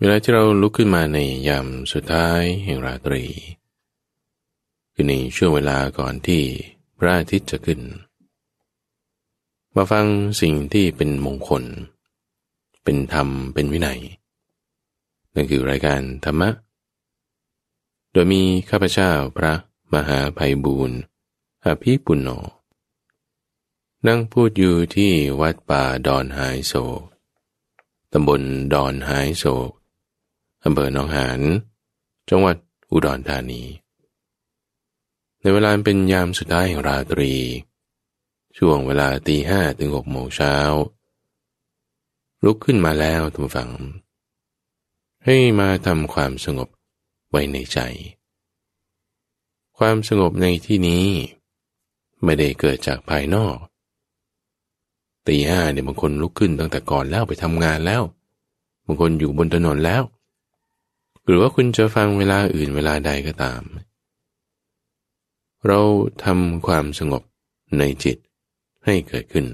เวลาที่เราลุกขึ้นมาในยามสุดท้ายแห่งราตรี คือในช่วงเวลาก่อนที่พระอาทิตย์จะขึ้น มาฟังสิ่งที่เป็นมงคล เป็นธรรมเป็นวินัย นั่นคือรายการธรรมะ โดยมีข้าพเจ้าพระมหาภัยบูรณ์อภิปุณโญนั่งพูดอยู่ที่วัดป่าดอนหายโศกตำบลดอนหายโศก อำเภอหนองหานจังหวัดอุดรธานี ในเวลาเป็นยามสุดท้ายแห่งราตรี ช่วงเวลาตีห้าถึงหกโมงเช้า ลุกขึ้นมาแล้วทุกฝัง ให้มาทำความสงบไว้ในใจ ความสงบในที่นี้ ไม่ได้เกิดจากภายนอกตีห้าเนี่ยบางคนลุกขึ้นตั้งแต่ก่อนแล้วไปทำงานแล้วบางคนอยู่บนถนนแล้ว หรือว่าคุณจะฟังเวลาอื่นเวลาใดก็ตาม เราทำความสงบในจิตให้เกิดขึ้น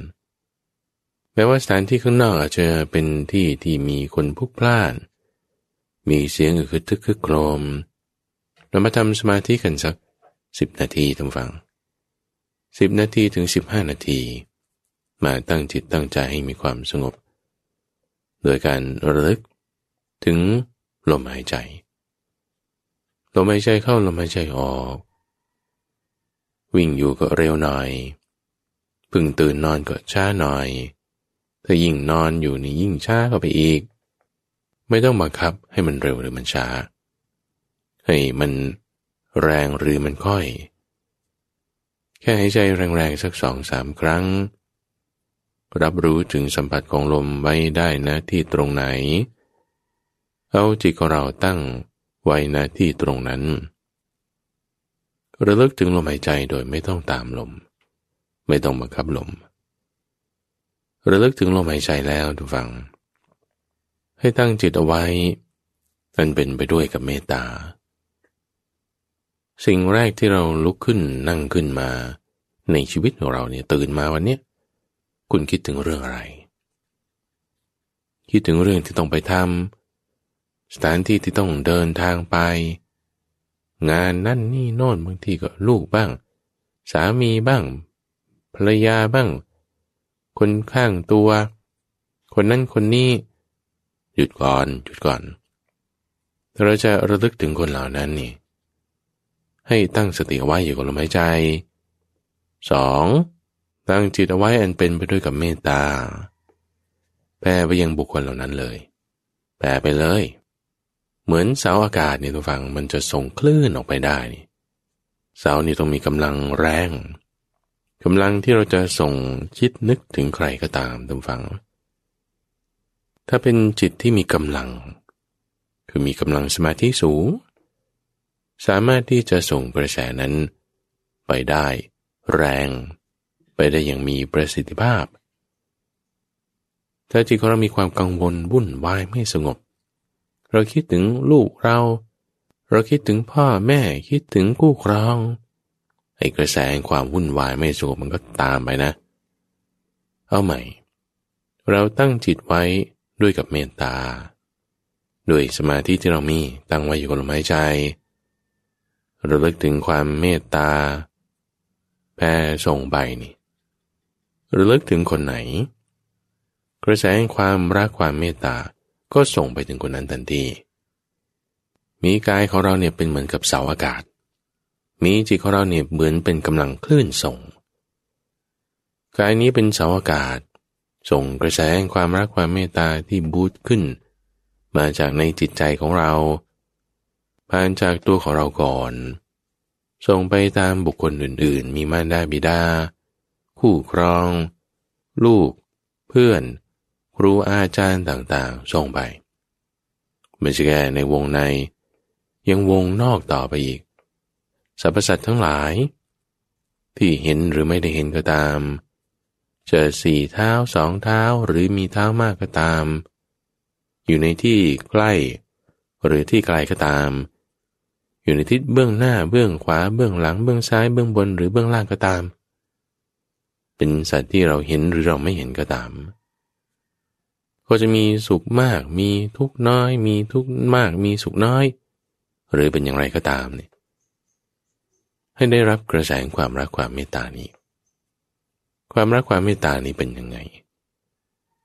แม้ว่าสถานที่ข้างนอกอาจจะเป็นที่ที่มีคนพลุกพล่าน มีเสียงอึกทึกคึกโครม เรามาทำสมาธิกันสักสิบนาทีทำฟังสิบนาทีถึงสิบห้านาที มาตั้งจิตตั้งใจให้มีความสงบ โดยการระลึกถึง ลมหายใจ ลมหายใจเข้าลมหายใจออก วิ่งอยู่ก็เร็วหน่อยพึ่งตื่นนอนก็ช้าหน่อย ถ้ายิ่งนอนอยู่นี่ยิ่งช้าเข้าไปอีก ไม่ต้องบังคับให้มันเร็วหรือมันช้า ให้มันแรงหรือมันค่อย แค่หายใจแรงๆสักสองสามครั้ง รับรู้ถึงสัมผัสของลมไว้ได้นะที่ตรงไหน เอาจิตของเราตั้งไว้นที่ตรงนั้น ระลึกถึงลมหายใจโดยไม่ต้องตามลม ไม่ต้องบังคับลม ระลึกถึงลมหายใจแล้วทุกฝัง ให้ตั้งจิตเอาไว้อันเป็นไปด้วยกับเมตตา สิ่งแรกที่เราลุกขึ้นนั่งขึ้นมา ในชีวิตของเราเนี่ยตื่นมาวันนี้คุณคิดถึงเรื่องอะไร คิดถึงเรื่องที่ต้องไปทำ สถานที่ที่ต้องเดินทางไป งานนั่นนี่โน่นบางทีก็ลูกบ้าง สามีบ้าง ภรรยาบ้าง คนข้างตัว คนนั้นคนนี้ หยุดก่อนหยุดก่อน เราจะระลึกถึงคนเหล่านั้นนี่ ให้ตั้งสติไว้อยู่กับลมหายใจสองตั้งจิตเอาไว้อันเป็นไปด้วยกับเมตตาแผ่ไปยังบุคคลเหล่านั้นเลยแผ่ไปเลย เหมือนเสาอากาศเนี่ยทุกฝังมันจะส่งคลื่นออกไปได้เสานี่ต้องมีกำลังแรงกำลังที่เราจะส่งคิดนึกถึงใครก็ตามทุกฝัง ถ้าเป็นจิตที่มีกำลัง คือมีกำลังสมาธิสูง สามารถที่จะส่งกระแสนั้น ไปได้ แรง ไปได้อย่างมีประสิทธิภาพถ้าจิตของเรามีความกังวลวุ่นวายไม่สงบ เราคิดถึงลูกเรา เราคิดถึงพ่อแม่คิดถึงคู่ครอง ไอ้กระแสความวุ่นวายไม่สงบมันก็ตามไปนะ เอาใหม่ เราตั้งจิตไว้ด้วยกับเมตตา ด้วยสมาธิที่เรามีตั้งไว้อยู่กับลมหายใจ เราเลิกถึงความเมตตา แผ่ส่งไปนี่ระลึกถึงคนไหน กระแสความรักความเมตตา ก็ส่งไปถึงคนนั้นทันที มีกายของเราเนี่ยเป็นเหมือนกับเสาอากาศ มีจิตของเราเนี่ยเหมือนเป็นกำลังคลื่นส่ง กายนี้เป็นเสาอากาศ ส่งกระแสความรักความเมตตาที่บูตขึ้น มาจากในจิตใจของเรา ผ่านจากตัวของเราก่อน ส่งไปตามบุคคลอื่น ๆ มีมารดาบิดา คู่ครอง ลูก เพื่อน ครูอาจารย์ต่างๆ ส่งไปไม่ใช่แค่ในวงใน ยังวงนอกต่อไปอีกสรรพสัตว์ทั้งหลาย ที่เห็นหรือไม่ได้เห็นก็ตาม เจอสี่เท้าสองเท้าหรือมีเท้ามากก็ตาม อยู่ในที่ใกล้ หรือที่ไกลก็ตาม อยู่ในทิศเบื้องหน้าเบื้องขวาเบื้องหลังเบื้องซ้ายเบื้องบนหรือเบื้องล่างก็ตาม เป็นสัตว์ที่เราเห็นหรือเราไม่เห็นก็ตาม ก็จะมีสุขมาก มีทุกน้อย มีทุกมาก มีสุขน้อย หรือเป็นอย่างไรก็ตามเนี่ยให้ได้รับกระแสความรักความเมตตานี้ ความรักความเมตตานี้เป็นยังไง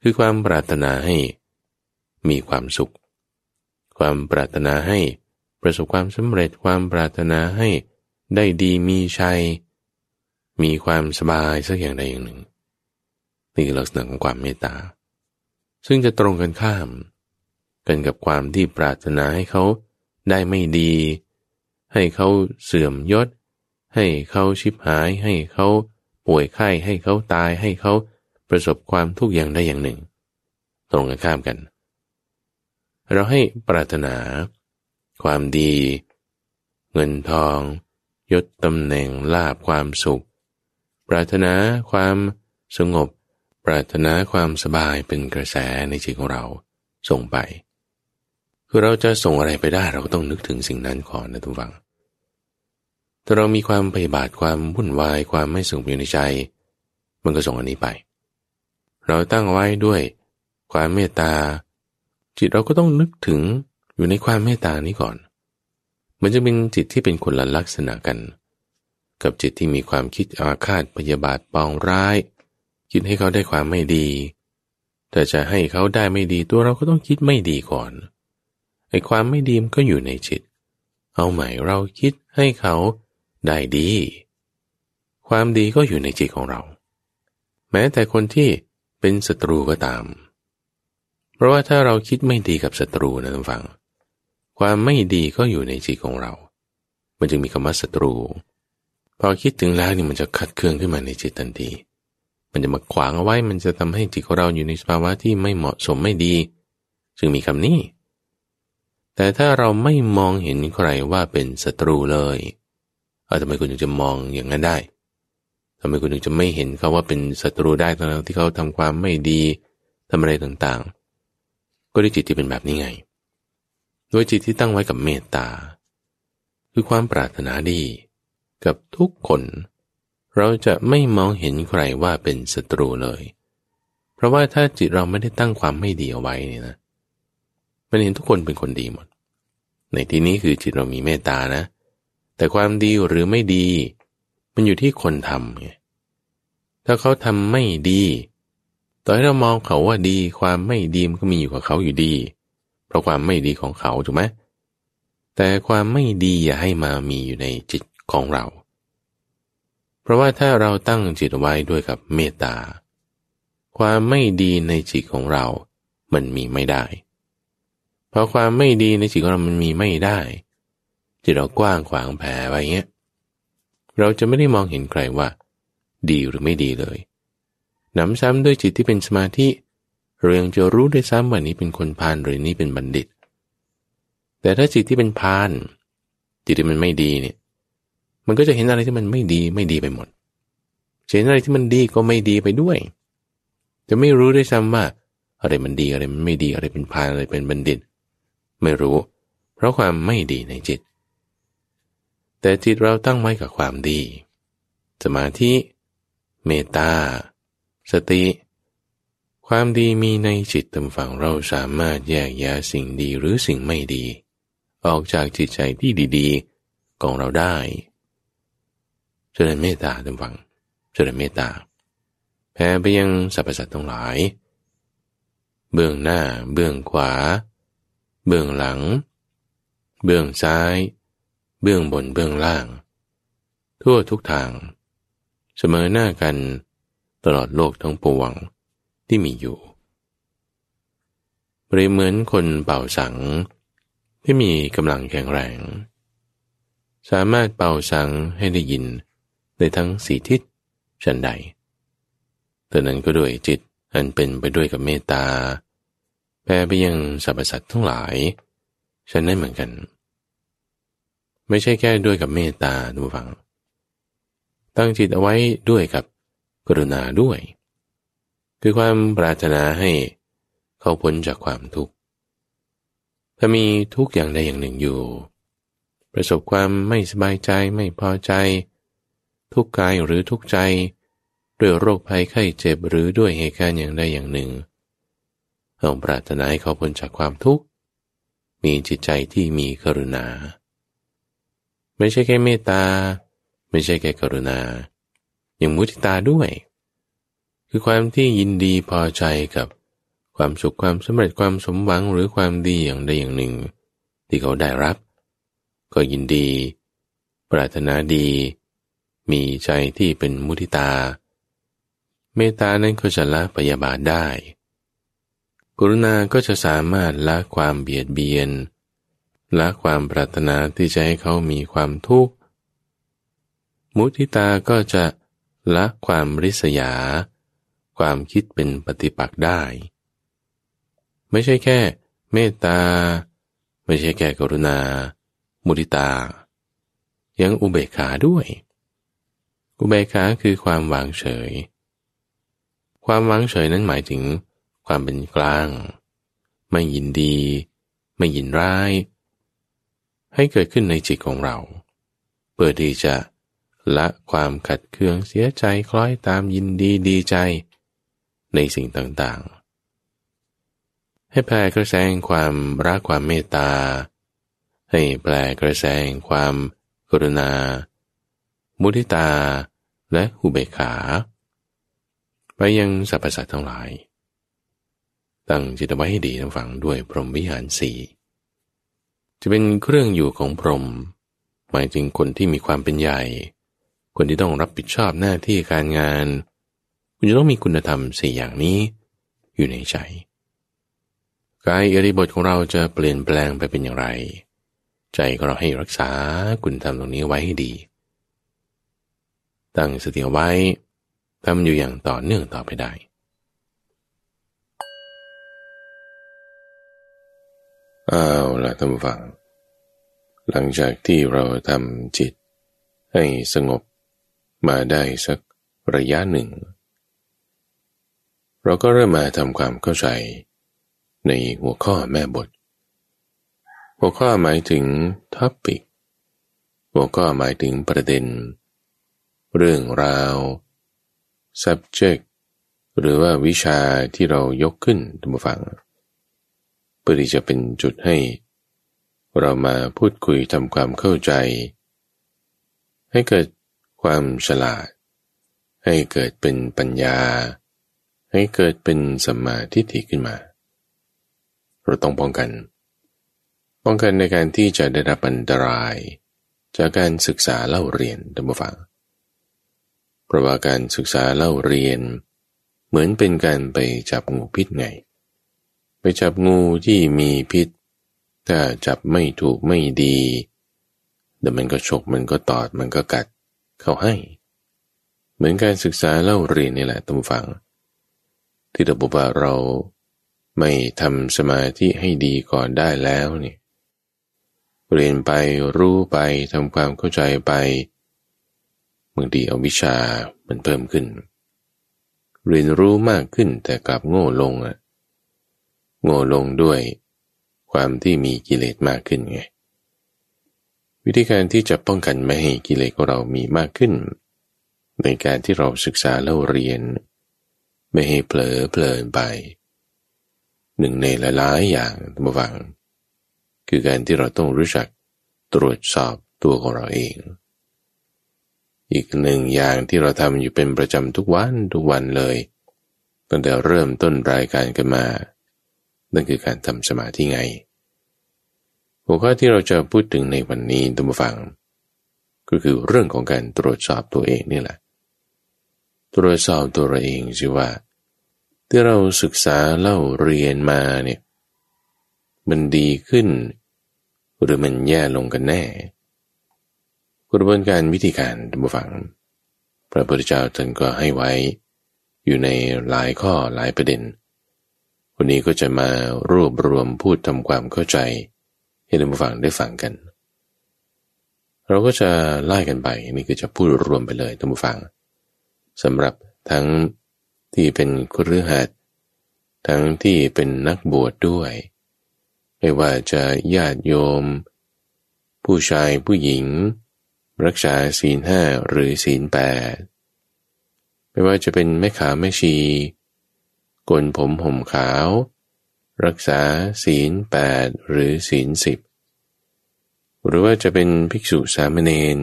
คือความปรารถนาให้มีความสุข ความปรารถนาให้ประสบความสำเร็จ ความปรารถนาให้ได้ดีมีชัย มีความสบายสักอย่างใดอย่างหนึ่งนี่คือลักษณะของความเมตตา ซึ่งจะตรงกันข้าม กันกับความที่ปรารถนาให้เขาได้ไม่ดี ให้เขาเสื่อมยศ ให้เขาชิบหาย ให้เขาป่วยไข้ ให้เขาตาย ให้เขาประสบความทุกข์อย่างใดอย่างหนึ่ง ตรงกันข้ามกัน เราให้ปรารถนา ความดี เงินทอง ยศตำแหน่งลาบความสุข ปรารถนาความสงบ ปรารถนาความสบายเป็นกระแสในจิตของเราส่งไป คือเราจะส่งอะไรไปได้เราก็ต้องนึกถึงสิ่งนั้นก่อนนะทุกฝัง ถ้าเรามีความพยาบาทความวุ่นวายความไม่สงบอยู่ในใจ มันก็ส่งอันนี้ไป เราตั้งไว้ด้วยความเมตตา จิตเราก็ต้องนึกถึงอยู่ในความเมตตานี้ก่อน มันจะเป็นจิตที่เป็นคนละลักษณะกัน กับจิตที่มีความคิดอาฆาตพยาบาทปองร้าย คิดให้เขาได้ความไม่ดี แต่จะให้เขาได้ไม่ดีตัวเราก็ต้องคิดไม่ดีก่อนไอ้ความไม่ดีมันก็อยู่ในจิต เอาใหม่เราคิดให้เขาได้ดี ความดีก็อยู่ในจิตของเรา แม้แต่คนที่เป็นศัตรูก็ตาม เพราะว่าถ้าเราคิดไม่ดีกับศัตรูนะท่านฟัง ความไม่ดีก็อยู่ในจิตของเรา มันจึงมีคำว่าศัตรู พอคิดถึงแล้วนี่มันจะคัดเคืองขึ้นมาในจิตทันที มันจะมาขวางเอาไว้ มันจะทำให้จิตของเราอยู่ในสภาวะที่ไม่เหมาะสมไม่ดี จึงมีคำนี้ แต่ถ้าเราไม่มองเห็นใครว่าเป็นศัตรูเลยเออทำไมคุณถึงจะมองอย่างนั้นได้ทำไมคุณถึงจะไม่เห็นเขาว่าเป็นศัตรูได้ตอนที่เขาทำความไม่ดีทำอะไรต่างๆ ก็ด้วยจิตที่เป็นแบบนี้ไง โดยจิตที่ตั้งไว้กับเมตตา คือความปรารถนาดี กับทุกคน เราจะไม่มองเห็นใครว่าเป็นศัตรูเลย เพราะว่าถ้าจิตเราไม่ได้ตั้งความไม่ดีเอาไว้เนี่ยนะมันเห็นทุกคนเป็นคนดีหมด ในที่นี้คือจิตเรามีเมตตานะ แต่ความดีหรือไม่ดี มันอยู่ที่คนทำไงถ้าเขาทำไม่ดี ต่อให้เรามองเขาว่าดี ความไม่ดีมันก็มีอยู่กับเขาอยู่ดี เพราะความไม่ดีของเขาถูกไหมแต่ความไม่ดีอย่าให้มามีอยู่ในจิตของเรา เพราะว่าถ้าเราตั้งจิตไว้ด้วยกับเมตตา ความไม่ดีในจิตของเรา มันมีไม่ได้ เพราะความไม่ดีในจิตของเรามันมีไม่ได้ จิตเรากว้างขวางแผ่ไปเงี้ย เราจะไม่ได้มองเห็นใครว่า ดีหรือไม่ดีเลยหนำซ้ำด้วยจิตที่เป็นสมาธิเรายังจะรู้ได้ซ้ำว่านี้เป็นคนพาลหรือนี้เป็นบัณฑิต แต่ถ้าจิตที่เป็นพาลจิตที่มันไม่ดีเนี่ย มันก็จะเห็นอะไรที่มันไม่ดีไม่ดีไปหมดเห็นอะไรที่มันดีก็ไม่ดีไปด้วย จะไม่รู้ด้วยซ้ำว่า อะไรมันดีอะไรมันไม่ดีอะไรเป็นพานอะไรเป็นบัณฑิต ไม่รู้ เพราะความไม่ดีในจิต แต่จิตเราตั้งไว้กับความดี สมาธิเมตตาสติ ความดีมีในจิตตำฝั่งเราสามารถแยกแยะสิ่งดีหรือสิ่งไม่ดี ออกจากจิตใจที่ดี ๆ ของเราได้ จริญเมตตาดำฟัง เจริญเมตตา แผ่ไปยังสรรพสัตว์ทั้งหลาย เบื้องหน้า เบื้องขวา เบื้องหลัง เบื้องซ้าย เบื้องบน เบื้องล่าง ทั่วทุกทาง เสมอหน้ากันตลอดโลกทั้งปวงที่มีอยู่เปรียบเหมือนคนเป่าสังที่มีกำลังแข็งแรง สามารถเป่าสังให้ได้ยิน ในทั้งสี่ทิศฉันใดแต่นั้นก็ด้วยจิตอันเป็นไปด้วยกับเมตตาแผ่ไปยังสรรพสัตว์ทั้งหลายฉันได้นเหมือนกัน ไม่ใช่แค่ด้วยกับเมตตาดูฟัง ตั้งจิตเอาไว้ด้วยกับกรุณาด้วย คือความปรารถนาให้เขาพ้นจากความทุกข์ถ้ามีทุกอย่างใดอย่างหนึ่งอยู่ ประสบความไม่สบายใจไม่พอใจ ทุกกายหรือทุกใจ ด้วยโรคภัยไข้เจ็บหรือด้วยเหตุการณ์อย่างใดอย่างหนึ่งเราปรารถนาให้เขาพ้นจากความทุกข์ มีจิตใจที่มีกรุณา ไม่ใช่แค่เมตตา ไม่ใช่แค่กรุณา อย่างมุทิตาด้วย คือความที่ยินดีพอใจกับความสุขความสำเร็จความสมหวังหรือความดีอย่างใดอย่างหนึ่ง ที่เขาได้รับ ก็ยินดี ปรารถนาดี มีใจที่เป็นมุทิตา เมตตานั้นก็จะละปยาบาทได้ กรุณาก็จะสามารถละความเบียดเบียน ละความปรารถนาที่จะให้เขามีความทุกข์ มุทิตาก็จะละความริษยา ความคิดเป็นปฏิปักษ์ได้ ไม่ใช่แค่ เมตตา ไม่ใช่แค่กรุณา มุติตา ยังอุเบกขาด้วย อุเบกขาคือความวางเฉย ความวางเฉยนั้นหมายถึง ความเป็นกลาง ไม่ยินดี ไม่ยินร้าย ให้เกิดขึ้นในจิตของเรา เพื่อที่จะละความขัดเคืองเสียใจคล้อยตามยินดีดีใจ ในสิ่งต่างๆ ให้แผ่กระแสงความรักความเมตตา ให้แปลกระแสงความกรุณา มุทิตาและอุเบกขา ไปยังสรรพสัตว์ทั้งหลาย ตั้งจิตไว้ให้ดีทั้งฝังด้วยพรหมวิหารสี่จะเป็นเครื่องอยู่ของพรหมหมายถึงคนที่มีความเป็นใหญ่ คนที่ต้องรับผิดชอบหน้าที่การงาน คุณจะต้องมีคุณธรรมสี่อย่างนี้อยู่ในใจกายอริบทของเราจะเปลี่ยนแปลงไปเป็นอย่างไร ใจของเราให้รักษาคุณธรรมตรงนี้ไว้ให้ดี ตั้งสติไว้ทำอยู่อย่างต่อเนื่องต่อไปได้ เอาละท่านฟัง หลังจากที่เราทำจิตให้สงบมาได้สักระยะหนึ่ง เราก็เริ่มมาทำความเข้าใจในหัวข้อแม่บท หัวข้อหมายถึงท็อปิก หัวข้อหมายถึงประเด็นเเรื่องราว subject หรือว่าวิชาที่เรายกขึ้นท่านผู้ฟัง เพื่อที่จะเป็นจุดให้ เรามาพูดคุยทำความเข้าใจ ให้เกิดความฉลาด ให้เกิดเป็นปัญญา ให้เกิดเป็นสมาธิฐิขึ้นมา เราต้องป้องกัน ป้องกันในการที่จะได้รับอันตราย จากการศึกษาเล่าเรียนดังฟัง เพราะว่าการศึกษาเล่าเรียน เหมือนเป็นการไปจับงูพิษไง ไปจับงูที่มีพิษ ถ้าจับไม่ถูกไม่ดีเดี๋ยวมันก็ฉกมันก็ตอดมันก็กัดเข้าให้ เหมือนการศึกษาเล่าเรียนนี่แหละตั้งฟัง ที่เราบอกว่าเราไม่ทำสมาธิให้ดีก่อนได้แล้วเนี่ยเรียนไปรู้ไปทำความเข้าใจไป บางทีเอาวิชามันเพิ่มขึ้น เรียนรู้มากขึ้นแต่กลับโง่ลงอะโง่ลงด้วย ความที่มีกิเลสมากขึ้นไงวิธีการที่จะป้องกันไม่ให้กิเลสของเรามีมากขึ้น ในการที่เราศึกษาเล่าเรียน ไม่ให้เผลอเพลินไป หนึ่งในหลายๆอย่างท่านผู้ฟัง คือการที่เราต้องรู้จักตรวจสอบตัวของเราเอง อีกหนึ่งอย่างที่เราทำอยู่เป็นประจำทุกวันทุกวันเลยตั้งแต่เริ่มต้นรายการกันมา นั่นคือการทำสมาธิไง หัวข้อที่เราจะพูดถึงในวันนี้ท่านฟัง ก็คือเรื่องของการตรวจสอบตัวเองนี่แหละ ตรวจสอบตัวเราเองสิว่า ที่เราศึกษาเล่าเรียนมาเนี่ย มันดีขึ้น หรือมันแย่ลงกันแน่ กระบวนการวิธีการบุฟัง พระพุทธเจ้าท่านก็ให้ไว้ อยู่ในหลายข้อหลายประเด็น วันนี้ก็จะมารวบรวมพูดทำความเข้าใจ ให้ท่านผู้ฟังได้ฟังกัน เราก็จะไล่กันไปนี่คือจะพูดรวมไปเลยท่านผู้ฟังสำหรับทั้งที่เป็นครือหัดทั้งที่เป็นนักบวชดด้วย ไม่ว่าจะญาติโยม ผู้ชายผู้หญิง รักษาศีลห้าหรือศีลแปดไม่ว่าจะเป็นแม่ขาแม่ชีกนผมห่มขาว รักษาศีลแปดหรือศีลสิบหรือว่าจะเป็นภิกษุสามเณร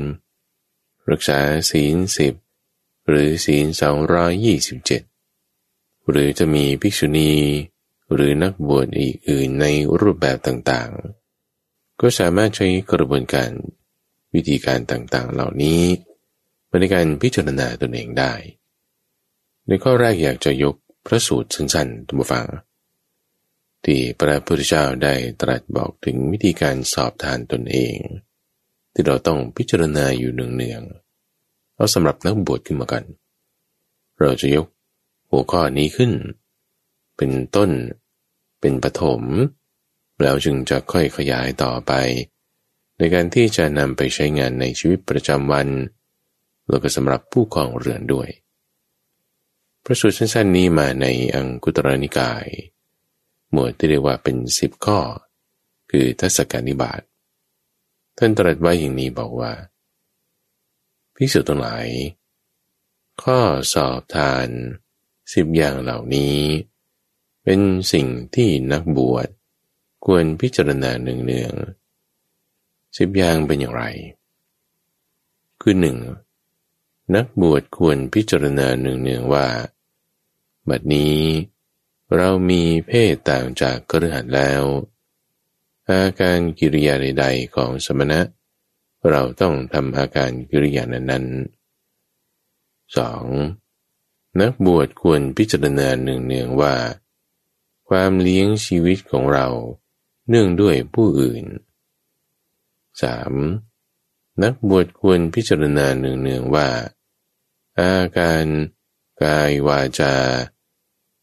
รักษาศีลสิบหรือศีลสองร้อยยี่สิบเจ็ดหรือจะมีภิกษุณี หรือนักบวชอีกอื่นในรูปแบบต่างๆ ก็สามารถใช้กระบวนการ วิธีการต่างๆเหล่านี้ในการพิจารณาตนเองได้ ในข้อแรกอยากจะยกพระสูตรสั้นๆตัวฟัง ที่พระพุทธเจ้าได้ตรัสบอกถึงวิธีการสอบทานตนเอง ที่เราต้องพิจารณาอยู่เนืองๆเอาสำหรับนักบวชขึ้นมากัน เราจะยกหัวข้อนี้ขึ้น เป็นต้น เป็นปฐมแล้วจึงจะค่อยขยายต่อไป ในการที่จะนำไปใช้งานในชีวิตประจำวัน แล้วก็สำหรับผู้ครองเรือนด้วย พระสูตรสั้นๆนี้มาในอังคุตรนิกาย หมวดที่เรียกว่าเป็นสิบข้อ คือทัศการนิบาตท่านตรัสไว้อย่างนี้บอกว่าพิสุทั้งหลาย ข้อสอบทานสิบอย่างเหล่านี้ เป็นสิ่งที่นักบวชควรพิจารณาเนืองๆ สิบอย่างเป็นอย่างไร คือหนึ่งนักบวชควรพิจารณาเนืองๆว่า บัดนี้เรามีเพศต่างจากกระหัสแล้ว อาการกิริยาใด ๆ ของสมณะ เราต้องทำอาการกิริยานั้นๆ 2. นักบวชควรพิจารณาเนืองๆว่า ความเลี้ยงชีวิตของเราเนื่องด้วยผู้อื่น 3. นักบวชควรพิจารณาเนืองๆว่า อาการกายวาจา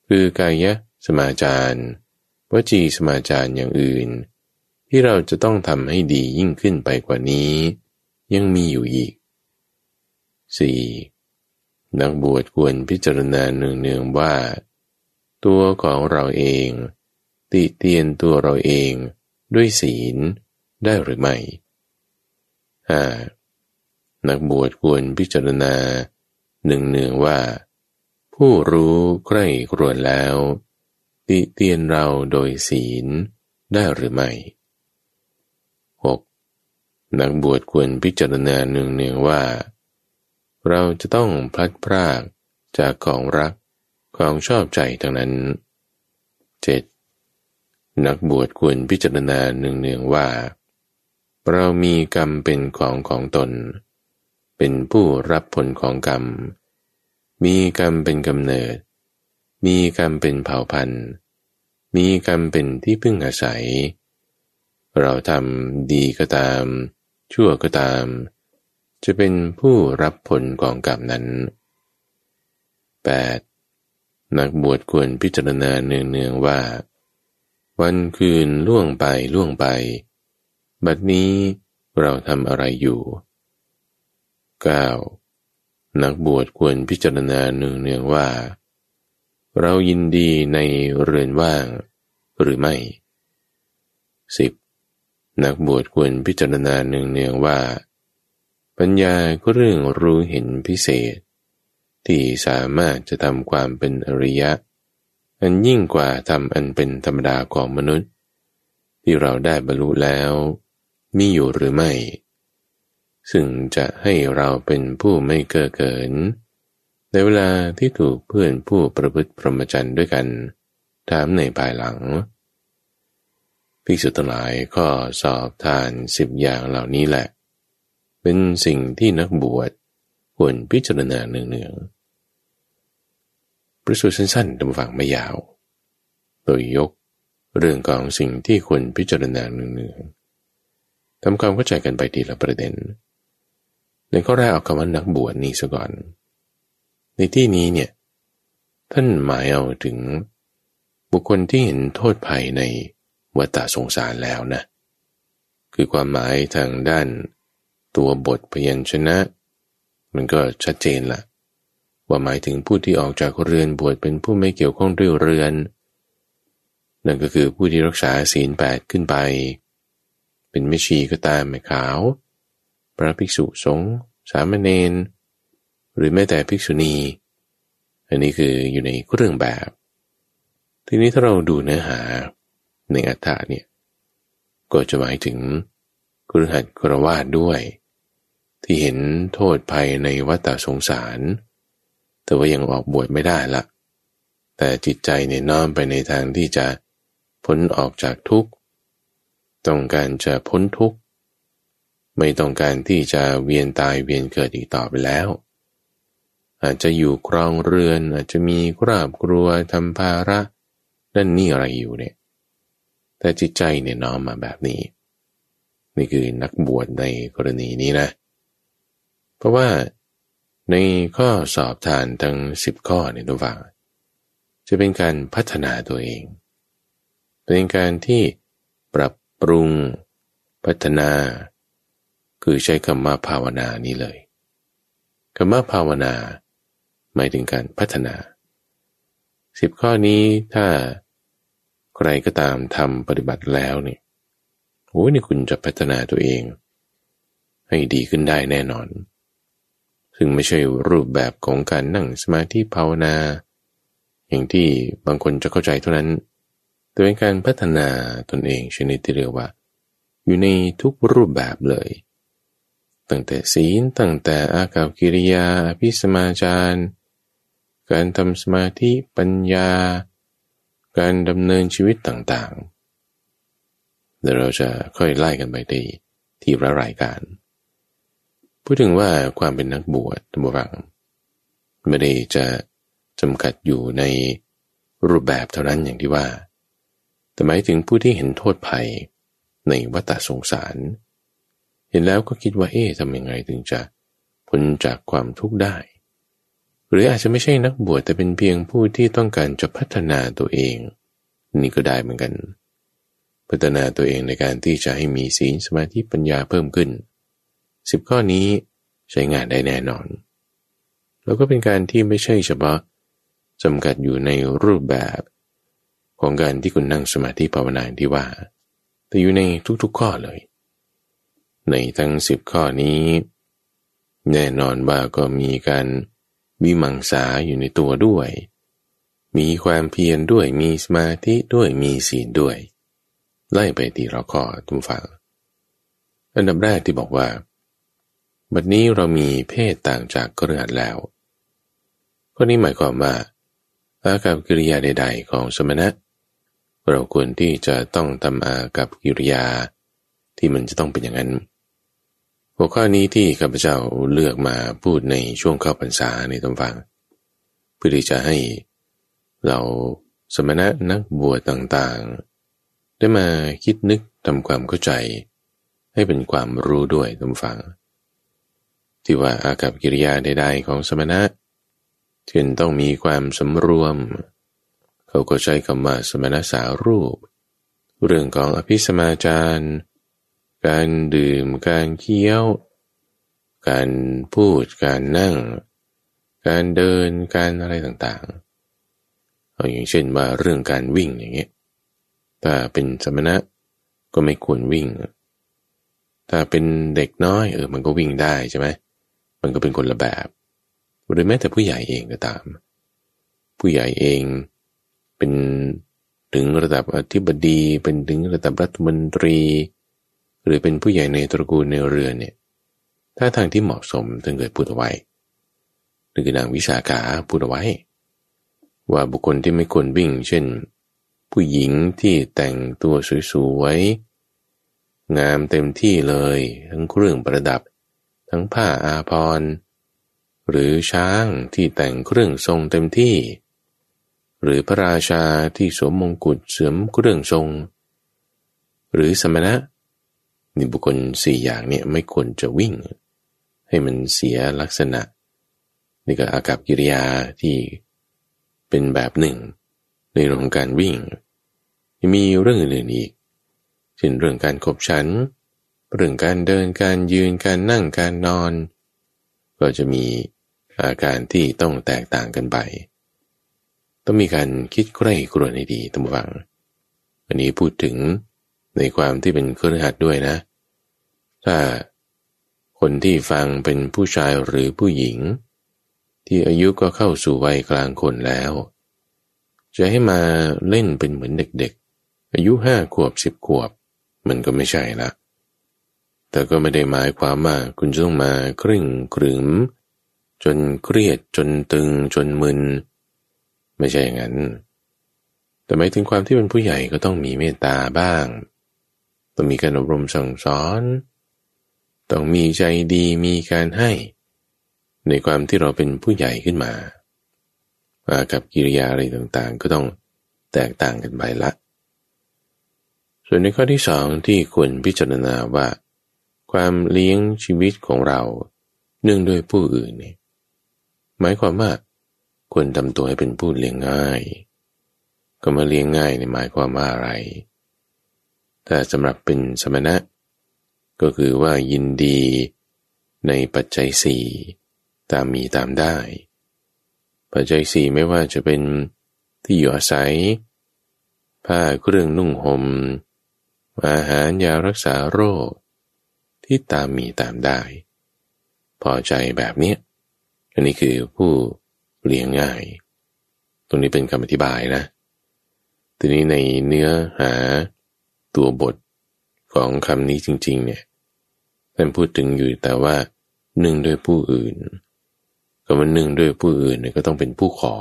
คือกายะสมาจารวจีสมาจารอย่างอื่น ที่เราจะต้องทำให้ดียิ่งขึ้นไปกว่านี้ ยังมีอยู่อีก 4. นักบวชควรพิจารณาเนืองๆว่า ตัวของเราเอง ติเตียนตัวเราเองด้วยศีล ได้หรือไม่หานักบวชควรพิจารณาหนึ่งเนืองว่า ผู้รู้ใกล้ครวนแล้ว ติเตียนเราโดยศีลได้หรือไม่ 6. นักบวชควรพิจารณาหนึ่งเนืองว่า เราจะต้องพลัดพรากจากของรักของชอบใจทั้งนั้น 7. นักบวชควรพิจารณาหนึ่งเนืองว่า เรามีกรรมเป็นของของตน เป็นผู้รับผลของกรรม มีกรรมเป็นกำเนิด มีกรรมเป็นเผ่าพันธุ์ มีกรรมเป็นที่พึ่งอาศัย เราทำดีก็ตาม ชั่วก็ตาม จะเป็นผู้รับผลของกรรมนั้น 8. นักบวชควรพิจารณาเนืองๆว่า วันคืนล่วงไปล่วงไป บัดนี้เราทำอะไรอยู่ 9. นักบวชควรพิจารณาเนืองๆว่า เรายินดีในเรือนว่างหรือไม่ 10. นักบวชควรพิจารณาเนืองๆว่า ปัญญาก็เรื่องรู้เห็นพิเศษ ที่สามารถจะทำความเป็นอริยะ อันยิ่งกว่าทำอันเป็นธรรมดาของมนุษย์ ที่เราได้บรรลุแล้ว มีอยู่หรือไม่ ซึ่งจะให้เราเป็นผู้ไม่เก้อเกิน ในเวลาที่ถูกเพื่อนผู้ประพฤติพรหมจรรย์ด้วยกัน ถามในภายหลังภิกษุทั้งหลายข้อสอบทานสิบอย่างเหล่านี้แหละ เป็นสิ่งที่นักบวชควรพิจารณาเนืองๆประสูตรสั้นๆดำฝังไม่ยาว โดยยกเรื่องของสิ่งที่ควรพิจารณาเนืองๆ ทำความเข้าใจกันไปทีละประเด็น ในข้อแรกเอาคำว่านักบวชนี้ซะก่อน ในที่นี้เนี่ย ท่านหมายเอาถึงบุคคลที่เห็นโทษภัยในวัฏสงสารแล้วนะ คือความหมายทางด้านตัวบทพยัญชนะ มันก็ชัดเจนละ่ะ ว่าหมายถึงผู้ที่ออกจากเรือนบวชเป็นผู้ไม่เกี่ยวข้องด้วยเรือน นั่นก็คือผู้ที่รักษาศีลแปดขึ้นไป เป็นไม่ชีก็ตามไม่ขาว พระภิกษุสงฆ์สามเณรหรือแม้แต่ภิกษุณี อันนี้คืออยู่ในเรื่องแบบ ทีนี้ถ้าเราดูเนื้อหาในอัฏฐาเนี่ยก็จะหมายถึงกฤหัสกรวาดด้วย ที่เห็นโทษภัยในวัฏสงสาร แต่ว่ายังออกบวชไม่ได้ละ แต่จิตใจเนี่ยน้อมไปในทางที่จะพ้นออกจากทุกข์ ต้องการจะพ้นทุกข์ ไม่ต้องการที่จะเวียนตายเวียนเกิดอีกต่อไปแล้ว อาจจะอยู่ครองเรือน อาจจะมีคราบครัวทำภาระนั่นนี่อะไรอยู่เนี่ย แต่จิตใจเนี่ยน้อมมาแบบนี้ นี่คือนักบวชในกรณีนี้นะ เพราะว่าในข้อสอบทานทั้งสิบข้อเนี่ยทุกฝังจะเป็นการพัฒนาตัวเอง เป็นการที่ปรับ ปรุง พัฒนา คือใช้คำว่าภาวนานี้เลยคำว่าภาวนา หมายถึงการพัฒนาสิบข้อนี้ถ้าใครก็ตามทำปฏิบัติแล้วเนี่ยโอ้ยนี่คุณจะพัฒนาตัวเอง ให้ดีขึ้นได้แน่นอน ซึ่งไม่ใช่รูปแบบของการนั่งสมาธิภาวนา อย่างที่บางคนจะเข้าใจเท่านั้น แต่เป็นการพัฒนาตนเองชนิดที่เรียกว่า อยู่ในทุกรูปแบบเลย ตั้งแต่ศีลตั้งแต่อาการกิริยาพิสมาจารการทำสมาธิปัญญา การดำเนินชีวิตต่างๆเดี๋ยวเราจะค่อยไล่กันไปในทีละรายการ พูดถึงว่าความเป็นนักบวชตัมวังไม่ได้จะจำกัดอยู่ในรูปแบบเท่านั้นอย่างที่ว่า แต่หมายถึงผู้ที่เห็นโทษภัยในวัฏสงสาร เห็นแล้วก็คิดว่าเอ๊ะทำยังไงถึงจะพ้นจากความทุกข์ได้ หรืออาจจะไม่ใช่นักบวชแต่เป็นเพียงผู้ที่ต้องการจะพัฒนาตัวเอง นี่ก็ได้เหมือนกัน พัฒนาตัวเองในการที่จะให้มีศีลสมาธิปัญญาเพิ่มขึ้นสิบข้อนี้ใช้งานได้แน่นอน แล้วก็เป็นการที่ไม่ใช่เฉพาะจำกัดอยู่ในรูปแบบ ของการที่คุณนั่งสมาธิภาวนาที่ว่า แต่อยู่ในทุกๆข้อเลย ในทั้งสิบข้อนี้ แน่นอนว่าก็มีการวิมังสาอยู่ในตัวด้วย มีความเพียรด้วย มีสมาธิด้วย มีศีลด้วย ไล่ไปตีเราข้อทุกฝัง อันดับแรกที่บอกว่า บัดนี้เรามีเพศต่างจากกระหัดแล้วข้อนี้หมายความว่าอากับกิริยาใด ๆ ของสมณะ เราควรที่จะต้องทำอากับกิริยา ที่มันจะต้องเป็นอย่างนั้น หัวข้อนี้ที่ข้าพเจ้าเลือกมาพูดในช่วงเข้าพรรษาในตำฟังเพื่อที่จะให้เราสมณะนักบวชต่างๆ ได้มาคิดนึกทำความเข้าใจ ให้เป็นความรู้ด้วยตำฟัง ที่ว่าอากับกิริยาใดๆของสมณะเช่นต้องมีความสำรวมเขาก็ใช้คำว่าสมณสารูป เรื่องของอภิสมาจาร การดื่ม การเคี้ยว การพูด การนั่ง การเดิน การอะไรต่างๆ เอาอย่างเช่นว่าเรื่องการวิ่งอย่างเงี้ย ถ้าเป็นสมณะก็ไม่ควรวิ่ง ถ้าเป็นเด็กน้อยเออ มันก็วิ่งได้ใช่ไหม มันก็เป็นคนละแบบ หรือแม้แต่ผู้ใหญ่เองก็ตาม ผู้ใหญ่เอง เป็นถึงระดับอธิบดี เป็นถึงระดับรัฐมนตรี หรือเป็นผู้ใหญ่ในตระกูลในเรือนเนี่ยถ้าทางที่เหมาะสมท่านเคยพูดเอาไว้หรือนางวิสาขาพูดเอาไว้ ว่าบุคคลที่ไม่ควรวิ่ง เช่น ผู้หญิงที่แต่งตัวสวยๆงามเต็มที่เลย ทั้งเครื่องประดับ ทั้งผ้าอาภรณ์หรือช้างที่แต่งเครื่องทรงเต็มที่ หรือพระราชาที่สวมมงกุฎเสริมเครื่องทรง หรือสมณะนี่บุคคลสี่อย่างเนี่ยไม่ควรจะวิ่ง ให้มันเสียลักษณะ นี่ก็อากับกิริยาที่เป็นแบบหนึ่ง ในเรื่องของการวิ่ง มีเรื่องอื่นอีกเช่นเรื่องการขบฉัน เรื่องการเดินการยืนการนั่งการนอน ก็จะมีอาการที่ต้องแตกต่างกันไป ต้องมีการคิดใกล้กรวนให้ดีตั้งฟัง อันนี้พูดถึงในความที่เป็นเครือขัดด้วยนะ ถ้าคนที่ฟังเป็นผู้ชายหรือผู้หญิง ที่อายุก็เข้าสู่วัยกลางคนแล้ว จะให้มาเล่นเป็นเหมือนเด็กอายุห้าขวบสิบขวบ มันก็ไม่ใช่ละแต่ก็ไม่ได้หมายความว่าคุณจะต้องมาครึ่งกรึมจนเครียดจนตึงจนมึน ไม่ใช่อย่างนั้น แต่หมายถึงความที่เป็นผู้ใหญ่ก็ต้องมีเมตตาบ้าง ต้องมีการอบรมสั่งสอน ต้องมีใจดีมีการให้ ในความที่เราเป็นผู้ใหญ่ขึ้นมาอากับกิริยาอะไรต่างๆ ก็ต้องแตกต่างกันไปละ ส่วนในข้อที่สองที่ควรพิจารณาว่า ความเลี้ยงชีวิตของเราเนื่องด้วยผู้อื่นนี่หมายความว่า ควรทำตัวให้เป็นผู้เลี้ยงง่าย ก็มาเลี้ยงง่ายในหมายความว่าอะไร แต่สำหรับเป็นสมณะ ก็คือว่ายินดีในปัจจัยสี่ตามมีตามได้ ปัจจัยสี่ไม่ว่าจะเป็นที่อยู่อาศัย ผ้าเครื่องนุ่งหม่มอาหารยารักษาโรค ที่ตามมีตามได้ พอใจแบบนี้อันนี้คือผู้ เลี้ยงง่าย ตรงนี้เป็นคำอธิบายนะ ทีนี้ในเนื้อหาตัวบทของคำนี้จริง ๆ เนี่ยท่านพูดถึงอยู่แต่ว่าหนึ่งด้วยผู้อื่นก็มันหนึ่งด้วยผู้อื่นเนี่ยก็ต้องเป็นผู้ขอ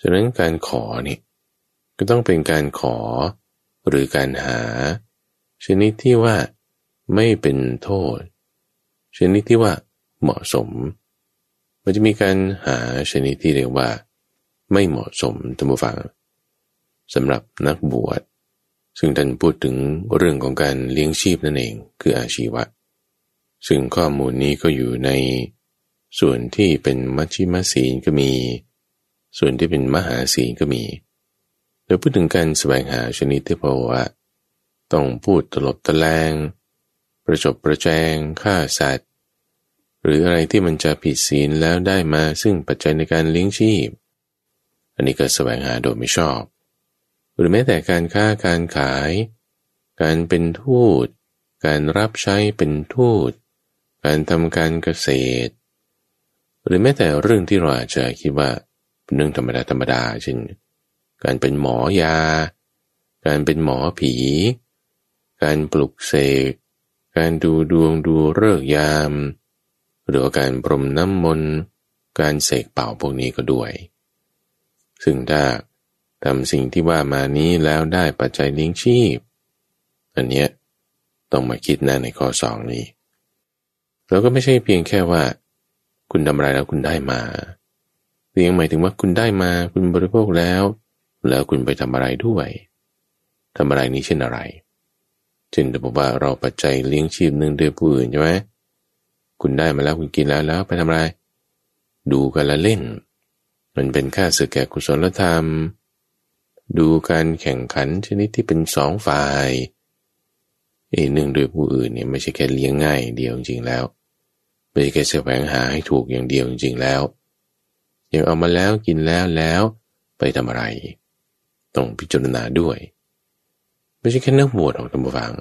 ฉะนั้นการขอนี่ก็ต้องเป็นการขอหรือการหา ชนิดที่ว่าไม่เป็นโทษ ชนิดที่ว่าเหมาะสม มันจะมีการหาชนิดที่เรียกว่า ไม่เหมาะสมท่านผู้ฟังสำหรับนักบวช ซึ่งท่านพูดถึงเรื่องของการเลี้ยงชีพนั่นเองคืออาชีวะ ซึ่งข้อมูลนี้ก็อยู่ในส่วนที่เป็นมัชชิมศีลก็มี ส่วนที่เป็นมหาศีลก็มีโดยพูดถึงการแสวงหาชนิดที่พอว่า ต้องพูดตลบตะแลง ประจบประแจงฆ่าสัตว์ หรืออะไรที่มันจะผิดศีลแล้วได้มาซึ่งปัจจัยในการเลี้ยงชีพ อันนี้ก็แสวงหาโดยไม่ชอบ หรือแม้แต่การค้าการขาย การเป็นทูต การรับใช้เป็นทูต การทำการเกษตร หรือแม้แต่เรื่องที่เราอาจจะคิดว่าเป็นเรื่องธรรมดาธรรมดาเช่นการเป็นหมอยา การเป็นหมอผี การปลุกเสก การดูดวงดูเลิกยาม หรือการพรมน้ำมนต์การเสกเป่าพวกนี้ก็ด้วย ซึ่งถ้าทำสิ่งที่ว่ามานี้แล้วได้ปัจจัยเลี้ยงชีพ อันเนี้ยต้องมาคิดนะในข้อสองนี้ แล้วก็ไม่ใช่เพียงแค่ว่า คุณทำอะไรแล้วคุณได้มาเพียงหมายถึงว่าคุณได้มาคุณบริโภคแล้ว แล้วคุณไปทำอะไรด้วยทำอะไรนี้เช่นอะไรเช่นจะบอกว่าเราปัจจัยเลี้ยงชีพหนึ่งด้วยผู้อื่นใช่ไหม คุณได้มาแล้วคุณกินแล้วแล้วไปทำอะไร ดูกันละเล่น มันเป็นค่าสึกแก่กุศลธรรม ดูการแข่งขันชนิดที่เป็นสองฝ่ายเอหนึ่งโดยผู้อื่นเนี่ยไม่ใช่แค่เลี้ยงง่ายเดียวจริงแล้วไม่ใช่แค่แสวงหาให้ถูกอย่างเดียวจริงแล้วยังเอามาแล้วกินแล้วแล้วไปทำอะไร ต้องพิจารณาด้วย ไม่ใช่แค่นักบวชของธรรมฟัง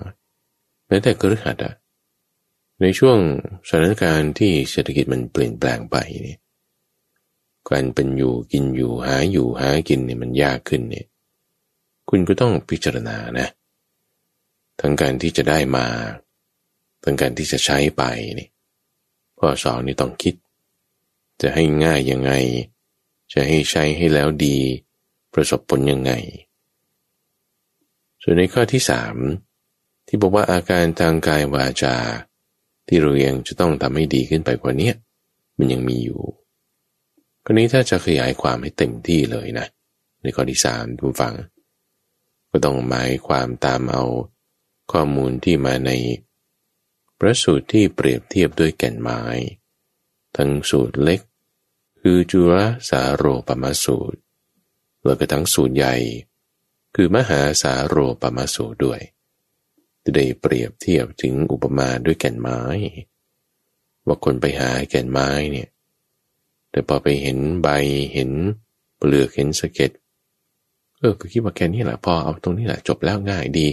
แม้แต่กระหัดอะ ในช่วงสถานการณ์ที่เศรษฐกิจมันเปลี่ยนแปลงไปเนี่ยการเป็นอยู่กินอยู่หาอยู่หากินเนี่ยมันยากขึ้นเนี่ยคุณก็ต้องพิจารณานะทั้งการที่จะได้มาทั้งการที่จะใช้ไปนี่ข้อสองนี่ต้องคิด จะให้ง่ายยังไง จะให้ใช้ให้แล้วดี ประสบผลยังไง ส่วนในข้อที่สามที่บอกว่าอาการทางกายวาจา ที่เรายังจะต้องทำให้ดีขึ้นไปกว่านี้มันยังมีอยู่กรณีถ้าจะขยายความให้เต็มที่เลยนะ ในข้อที่สามทุกฟัง ก็ต้องหมายความตามเอาข้อมูลที่มาในพระสูตรที่เปรียบเทียบด้วยแก่นไม้ ทั้งสูตรเล็ก คือจุลสาโรปมาสูตร แล้วก็ทั้งสูตรใหญ่ คือมหาสาโรปมาสูตรด้วย จะได้เปรียบเทียบถึงอุปมาด้วยแก่นไม้ ว่าคนไปหาแก่นไม้เนี่ย แต่พอไปเห็นใบเห็นเปลือกเห็นสะเก็ดเออก็คิดว่าแค่นี้แหละพอเอาตรงนี้แหละจบแล้วง่ายดี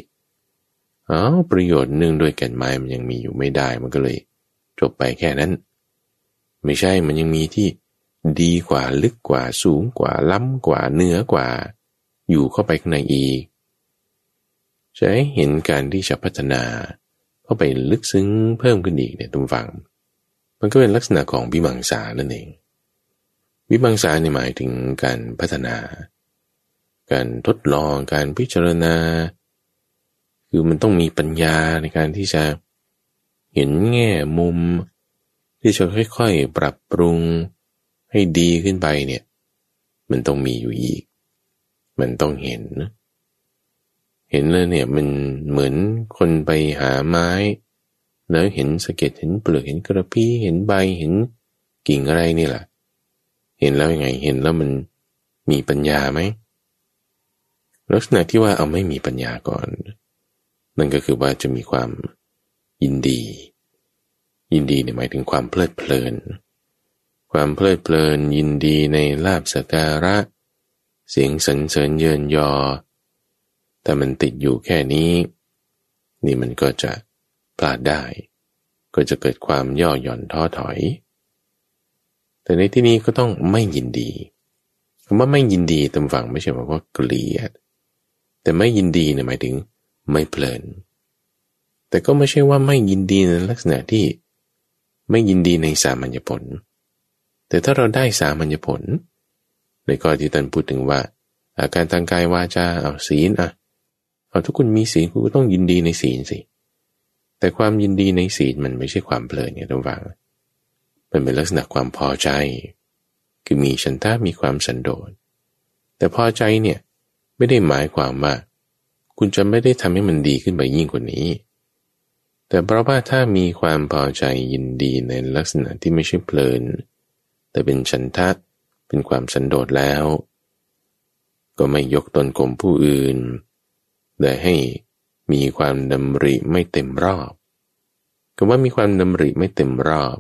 เอาประโยชน์หนึ่งด้วยแก่นไม้มันยังมีอยู่ไม่ได้มันก็เลย จบไปแค่นั้น ไม่ใช่มันยังมีที่ดีกว่าลึกกว่าสูงกว่าล้ำกว่าเนื้อกว่า อยู่เข้าไปข้างในอีก จะให้เห็นการที่จะพัฒนาเข้าไปลึกซึ้งเพิ่มขึ้นอีกเนี่ยทุกฝัง มันก็เป็นลักษณะของวิมังสานั่นเอง วิมังสาในหมายถึงการพัฒนา การทดลองการพิจารณา คือมันต้องมีปัญญาในการที่จะเห็นแง่มุม ที่จะค่อยๆปรับปรุงให้ดีขึ้นไปเนี่ย มันต้องมีอยู่อีก มันต้องเห็น เห็นเลยเนี่ยมันเหมือนคนไปหาไม้ แล้วเห็นสะเก็ดเห็นเปลือกเห็นกระพี้เห็นใบเห็นกิ่งอะไรนี่แหละเห็นแล้วยังไงเห็นแล้วมันมีปัญญาไหมลักษณะที่ว่าเอาไม่มีปัญญาก่อน นั่นก็คือว่าจะมีความยินดี ยินดีเนี่ยหมายถึงความเพลิดเพลิน ความเพลิดเพลินยินดีในลาบสการะ เสียงสรรเสริญเยินยอ แต่มันติดอยู่แค่นี้ นี่มันก็จะพลาดได้ ก็จะเกิดความย่อหย่อนท้อถอย แต่ในที่นี้ก็ต้องไม่ยินดีคำว่าไม่ยินดีตำฝังไม่ใช่ว่าเกลียด แต่ไม่ยินดีเนี่ยหมายถึงไม่เพลิน แต่ก็ไม่ใช่ว่าไม่ยินดีในลักษณะที่ ไม่ยินดีในสามัญญผล แต่ถ้าเราได้สามัญญผลในข้อที่ท่านพูดถึงว่า อาการทางกายวาจาเอาศีลอะ เอาทุกคนมีศีลคุณก็ต้องยินดีในศีลสิ แต่ความยินดีในศีลมันไม่ใช่ความเพลินเนี่ยต้องฟังมันเป็นลักษณะความพอใจ คือมีฉันทามีความสันโดษ แต่พอใจเนี่ยไม่ได้หมายความว่า คุณจะไม่ได้ทำให้มันดีขึ้นไปยิ่งกว่านี้ แต่เพราะว่าถ้ามีความพอใจยินดีในลักษณะที่ไม่ใช่เพลิน แต่เป็นฉันทะเป็นความสันโดษแล้ว ก็ไม่ยกตนข่มผู้อื่น แต่ให้มีความดำริไม่เต็มรอบก็ว่ามีความดำริไม่เต็มรอบ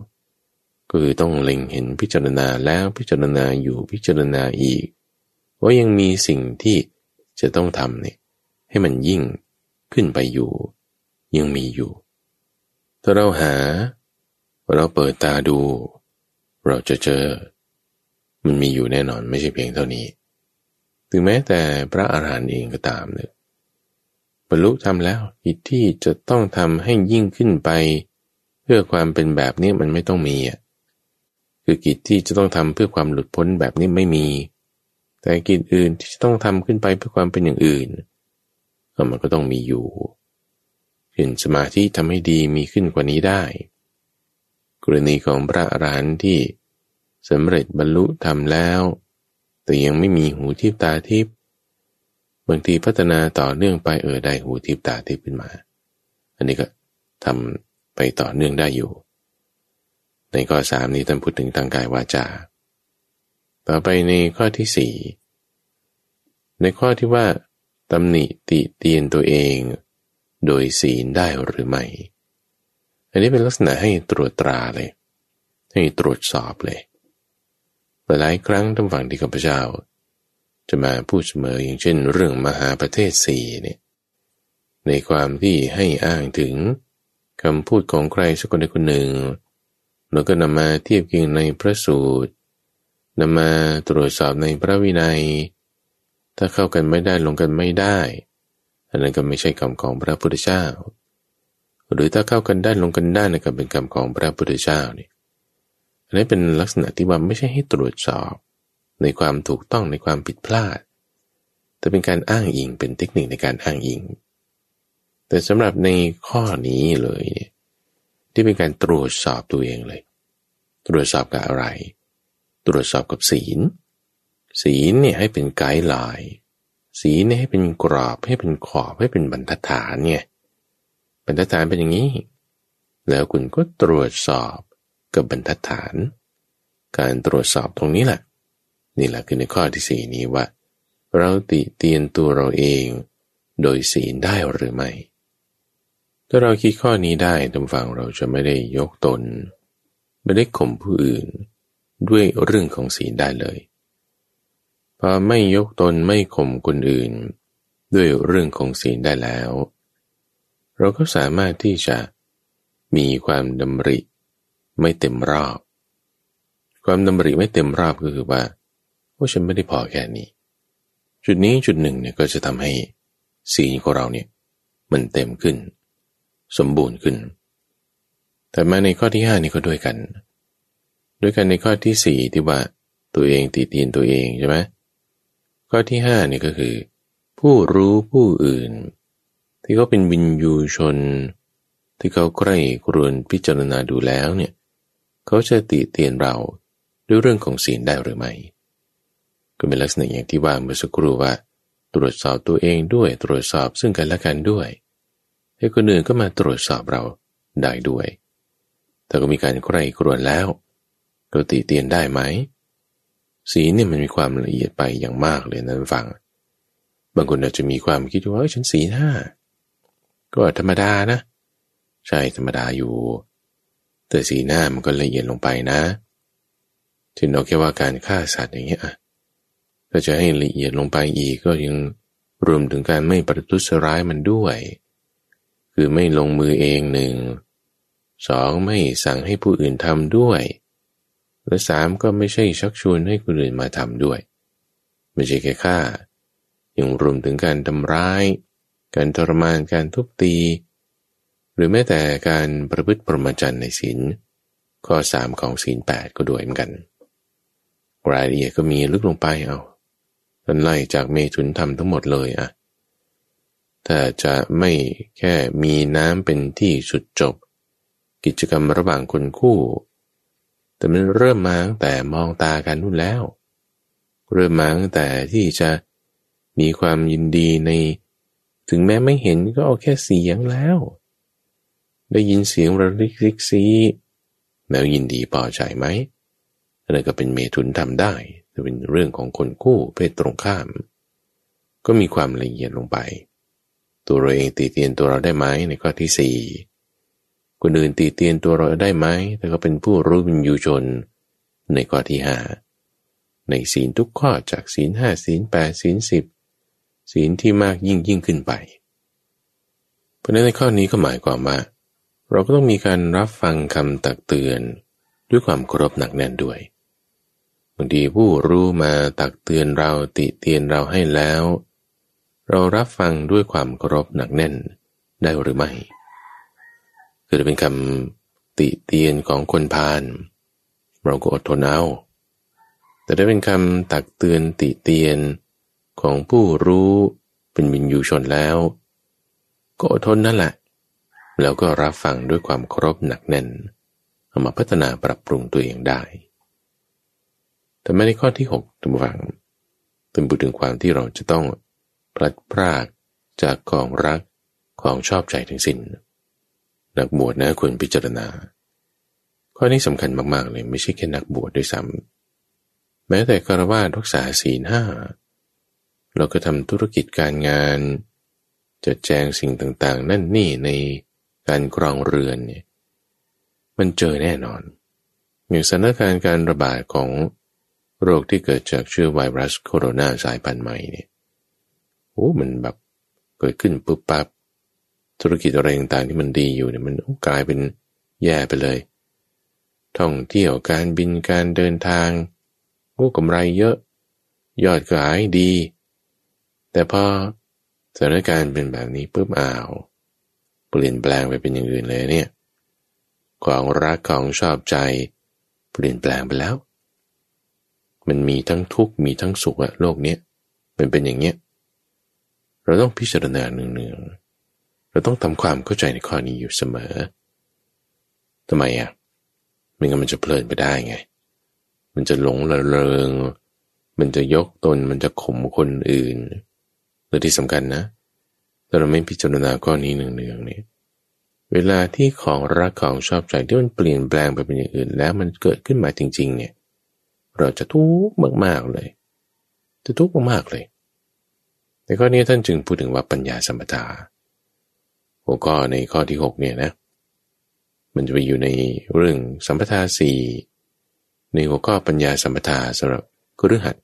ก็คือต้องเล็งเห็นพิจารณาแล้วพิจารณาอยู่พิจารณาอีก ว่ายังมีสิ่งที่จะต้องทำเนี่ยให้มันยิ่งขึ้นไปอยู่ ยังมีอยู่ ถ้าเราหา เราเปิดตาดู เราจะเจอ มันมีอยู่แน่นอนไม่ใช่เพียงเท่านี้ ถึงแม้แต่พระอาหารหันต์เองก็ตามเนี่ย บรรลุทำแล้วกิจที่จะต้องทำให้ยิ่งขึ้นไป เพื่อความเป็นแบบนี้มันไม่ต้องมีอะคือกิจที่จะต้องทำเพื่อความหลุดพ้นแบบนี้ไม่มี แต่กิจอื่นที่จะต้องทำขึ้นไปเพื่อความเป็นอย่างอื่นมันก็ต้องมีอยู่เห็นสมาธิทำให้ดีมีขึ้นกว่านี้ได้ กรณีของพระอรหันต์ที่สำเร็จบรรลุทำแล้ว แต่ยังไม่มีหูทิพตาทิพ บางทีพัฒนาต่อเนื่องไปเออได้หูทิพตาทิพขึ้นมา อันนี้ก็ทำไปต่อเนื่องได้อยู่ ในข้อสามนี้ท่านพูดถึงทางกายวาจา ต่อไปในข้อที่สี่ในข้อที่ว่าตำหนิติเตียนตัวเอง โดยศีลได้หรือไม่ อันนี้เป็นลักษณะให้ตรวจตราเลย ให้ตรวจสอบเลย หลายครั้งท่านฝั่งที่ข้าพเจ้า จะมาพูดเสมออย่างเช่น เรื่องมหาประเทศสี่เนี่ยในความที่ให้อ้างถึงคำพูดของใครสักคนใดคนหนึ่งแล้วก็นำมาเทียบเคียงในพระสูตรนำมาตรวจสอบในพระวินัย ถ้าเข้ากันไม่ได้ลงกันไม่ได้ อันนั้นก็ไม่ใช่คำของพระพุทธเจ้า หรือถ้าเข้ากันได้ลงกันได้นะก็เป็นคำของพระพุทธเจ้านี่อันนี้เป็นลักษณะที่ว่าไม่ใช่ให้ตรวจสอบ ในความถูกต้องในความผิดพลาด แต่เป็นการอ้างอิงเป็นเทคนิคในการอ้างอิง แต่สำหรับในข้อนี้เลยเนี่ยที่เป็นการตรวจสอบตัวเองเลย ตรวจสอบกับอะไร ตรวจสอบกับศีล ศีลเนี่ยให้เป็นไกด์ไลน์สีลเนี่ยให้เป็นกรอบให้เป็นขอบให้เป็นบรรทัดฐานเนี่ยบรรทัดฐานเป็นอย่างนี้ แล้วคุณก็ตรวจสอบกับบรรทัดฐาน การตรวจสอบตรงนี้แหละ นี่แหละคือในข้อที่สี่นี้ว่า เราติเตียนตัวเราเอง โดยศีลได้หรือไม่ ถ้าเราคิดข้อนี้ได้ตรงฟังเราจะไม่ได้ยกตน ไม่ได้ข่มผู้อื่น ด้วยเรื่องของศีลได้เลยพอไม่ยกตนไม่ข่มคนอื่น ด้วยเรื่องของศีลได้แล้ว เราก็สามารถที่จะมีความดำริ ไม่เต็มรอบ ความดำริไม่เต็มรอบก็คือว่า ว่าฉันไม่ได้พอแค่นี้ จุดนี้จุดหนึ่งเนี่ยก็จะทำให้ศีลของเราเนี่ยมันเต็มขึ้น สมบูรณ์ขึ้น แต่มาในข้อที่ห้านี่ก็ด้วยกัน ด้วยกันในข้อที่สี่ที่ว่าตัวเองตีเตียนตัวเองใช่ไหมข้อที่ห้านี่ก็คือ ผู้รู้ผู้อื่น ที่เขาเป็นวินยูชน ที่เขาใกล้กรวนพิจารณาดูแล้วเนี่ยเขาจะติเตียนเราด้วยเรื่องของศีลได้หรือไม่ ก็เป็นลักษณะอย่างที่ว่าเมื่อสักครู่ว่า ตรวจสอบตัวเองด้วยตรวจสอบซึ่งกันและกันด้วยให้คนอื่นก็มาตรวจสอบเราได้ด้วย แต่ก็มีการใคร่ครวญแล้วเราติเตียนได้ไหม สีเนี่ยมันมีความละเอียดไปอย่างมากเลยนะฟัง บางคนอาจจะมีความคิดว่าฉันสีห้า ก็ธรรมดานะ ใช่ธรรมดาอยู่ แต่สีหน้ามันก็ละเอียดลงไปนะถึงเราแค่ว่าการฆ่าสัตว์อย่างเงี้ย ถ้าจะให้ละเอียดลงไปอีกก็ยังรวมถึงการไม่ประทุษร้ายมันด้วย คือไม่ลงมือเองหนึ่งสองไม่สั่งให้ผู้อื่นทำด้วย และสามก็ไม่ใช่ชักชวนให้คนอื่นมาทำด้วย ไม่ใช่แค่ฆ่ายังรวมถึงการทำร้าย การทรมานการทุบตี หรือแม้แต่การประพฤติปรมาจันในศีลข้อสามของศีลแปดก็ด้วยเหมือนกัน รายละเอียดก็มีลึกลงไปเอา ท่านไล่จากเมถุนธรรมทั้งหมดเลยอะถ้าจะไม่แค่มีน้ำเป็นที่สุดจบ กิจกรรมระหว่างคนคู่ แต่มันเริ่มมาตั้งแต่มองตากันนู่นแล้ว เริ่มมาตั้งแต่ที่จะมีความยินดีใน ถึงแม้ไม่เห็นก็เอาแค่เสียงแล้ว ได้ยินเสียงระลิกริกซีแล้วยินดีพอใจไหมอันนั้นก็เป็นเมถุนทำได้ จะเป็นเรื่องของคนคู่เพศตรงข้าม ก็มีความละเอียดลงไป ตัวเราเองตีเตียนตัวเราได้ไหมในข้อที่สี่คนอื่นตีเตียนตัวเราได้ไหมแต่ก็เป็นผู้รู้วิญญูชน ในข้อที่ห้าในศีลทุกข้อจากศีลห้าศีลแปดศีลสิบศีลที่มากยิ่งยิ่งขึ้นไป เพราะในข้อนี้ก็หมายความว่า เราก็ต้องมีการรับฟังคำตักเตือน ด้วยความเคารพหนักแน่นด้วย บางทีผู้รู้มาตักเตือนเราติเตียนเราให้แล้ว เรารับฟังด้วยความเคารพหนักแน่นได้หรือไม่คือจะเป็นคำติเตียนของคนพาลเราก็อดทนเอาแต่ได้เป็นคำตักเตือนติเตียนของผู้รู้เป็นวินยูชนแล้ว ก็อดทนนั่นแหละ แล้วก็รับฟังด้วยความเคารพหนักแน่นเอามาพัฒนาปรับปรุงตัวเองได้ แต่ไม่ในข้อที่หกตัมวังเป็นพูดถึงความที่เราจะต้องพลัดพรากจากของรักของชอบใจทั้งสิน้น นักบวชนะควรพิจารณา ข้อนี้สำคัญมากๆเลยไม่ใช่แค่นักบวชด้วยซ้ำแม้แต่คารวะรักษาศีลห้าเราก็ทำธุรกิจการงานจะแจงสิ่งต่างๆ นั่นนี่ในการกรองเรือนเนี่ยมันเจอแน่นอน อย่างสถานการณ์การระบาดของ โรคที่เกิดจากเชื้อไวรัสโคโรนาสายพันธุ์ใหม่เนี่ยโอ้มันแบบเกิดขึ้นปุ๊บปั๊บธุรกิจอะไรต่างๆที่มันดีอยู่เนี่ยมันกลายเป็นแย่ไปเลย ท่องเที่ยวการบินการเดินทางโอ้กำไรเยอะ ยอดขายดี แต่พอสถานการณ์เป็นแบบนี้ปุ๊บอ้าว เปลี่ยนแปลงไปเป็นอย่างอื่นเลยเนี่ยของรักของชอบใจ เปลี่ยนแปลงไปแล้ว มันมีทั้งทุกข์มีทั้งสุขอะโลกเนี้ยมันเป็นอย่างเนี้ยเราต้องพิจารณาเนืองๆเราต้องทำความเข้าใจในข้อนี้อยู่เสมอทำไมอะไม่งั้นมันจะเพลินไปได้ไง มันจะหลงระเริง มันจะยกตนมันจะข่มคนอื่นและที่สำคัญนะถ้าเราไม่พิจารณาข้อนี้เนืองๆเนี่ยเวลาที่ของรักของชอบใจที่มันเปลี่ยนแปลงไปเป็นอย่างอื่น แล้วมันเกิดขึ้นมาจริง ๆ เนี่ย เราจะทุกข์มากๆเลย จะทุกข์มากๆเลยในข้อนี้ท่านจึงพูดถึงว่าปัญญาสัมปทาหัวข้อในข้อที่หกเนี่ยนะ มันจะไปอยู่ในเรื่องสัมปทาสี่ในหัวข้อปัญญาสัมปทาสำหรับกุฤหัส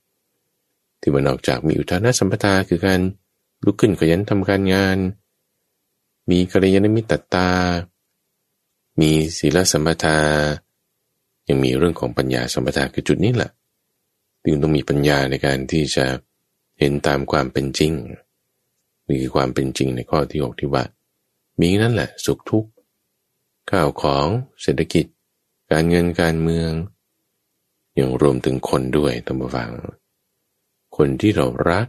ที่มันออกจากมีอุทานะสัมปทาคือการลุกขึ้นขยันทำการงาน มีกัลยาณมิตรตา มีศีลสัมปทา ยังมีเรื่องของปัญญาสมถะคือจุดนี้แหละจึงต้องมีปัญญาในการที่จะเห็นตามความเป็นจริงนี่คือความเป็นจริงในข้อที่หกที่ว่า มีนั่นแหละสุขทุกข์ข้าวของเศรษฐกิจ การเงินการเมืองยังรวมถึงคนด้วยตั้งฟัง คนที่เรารัก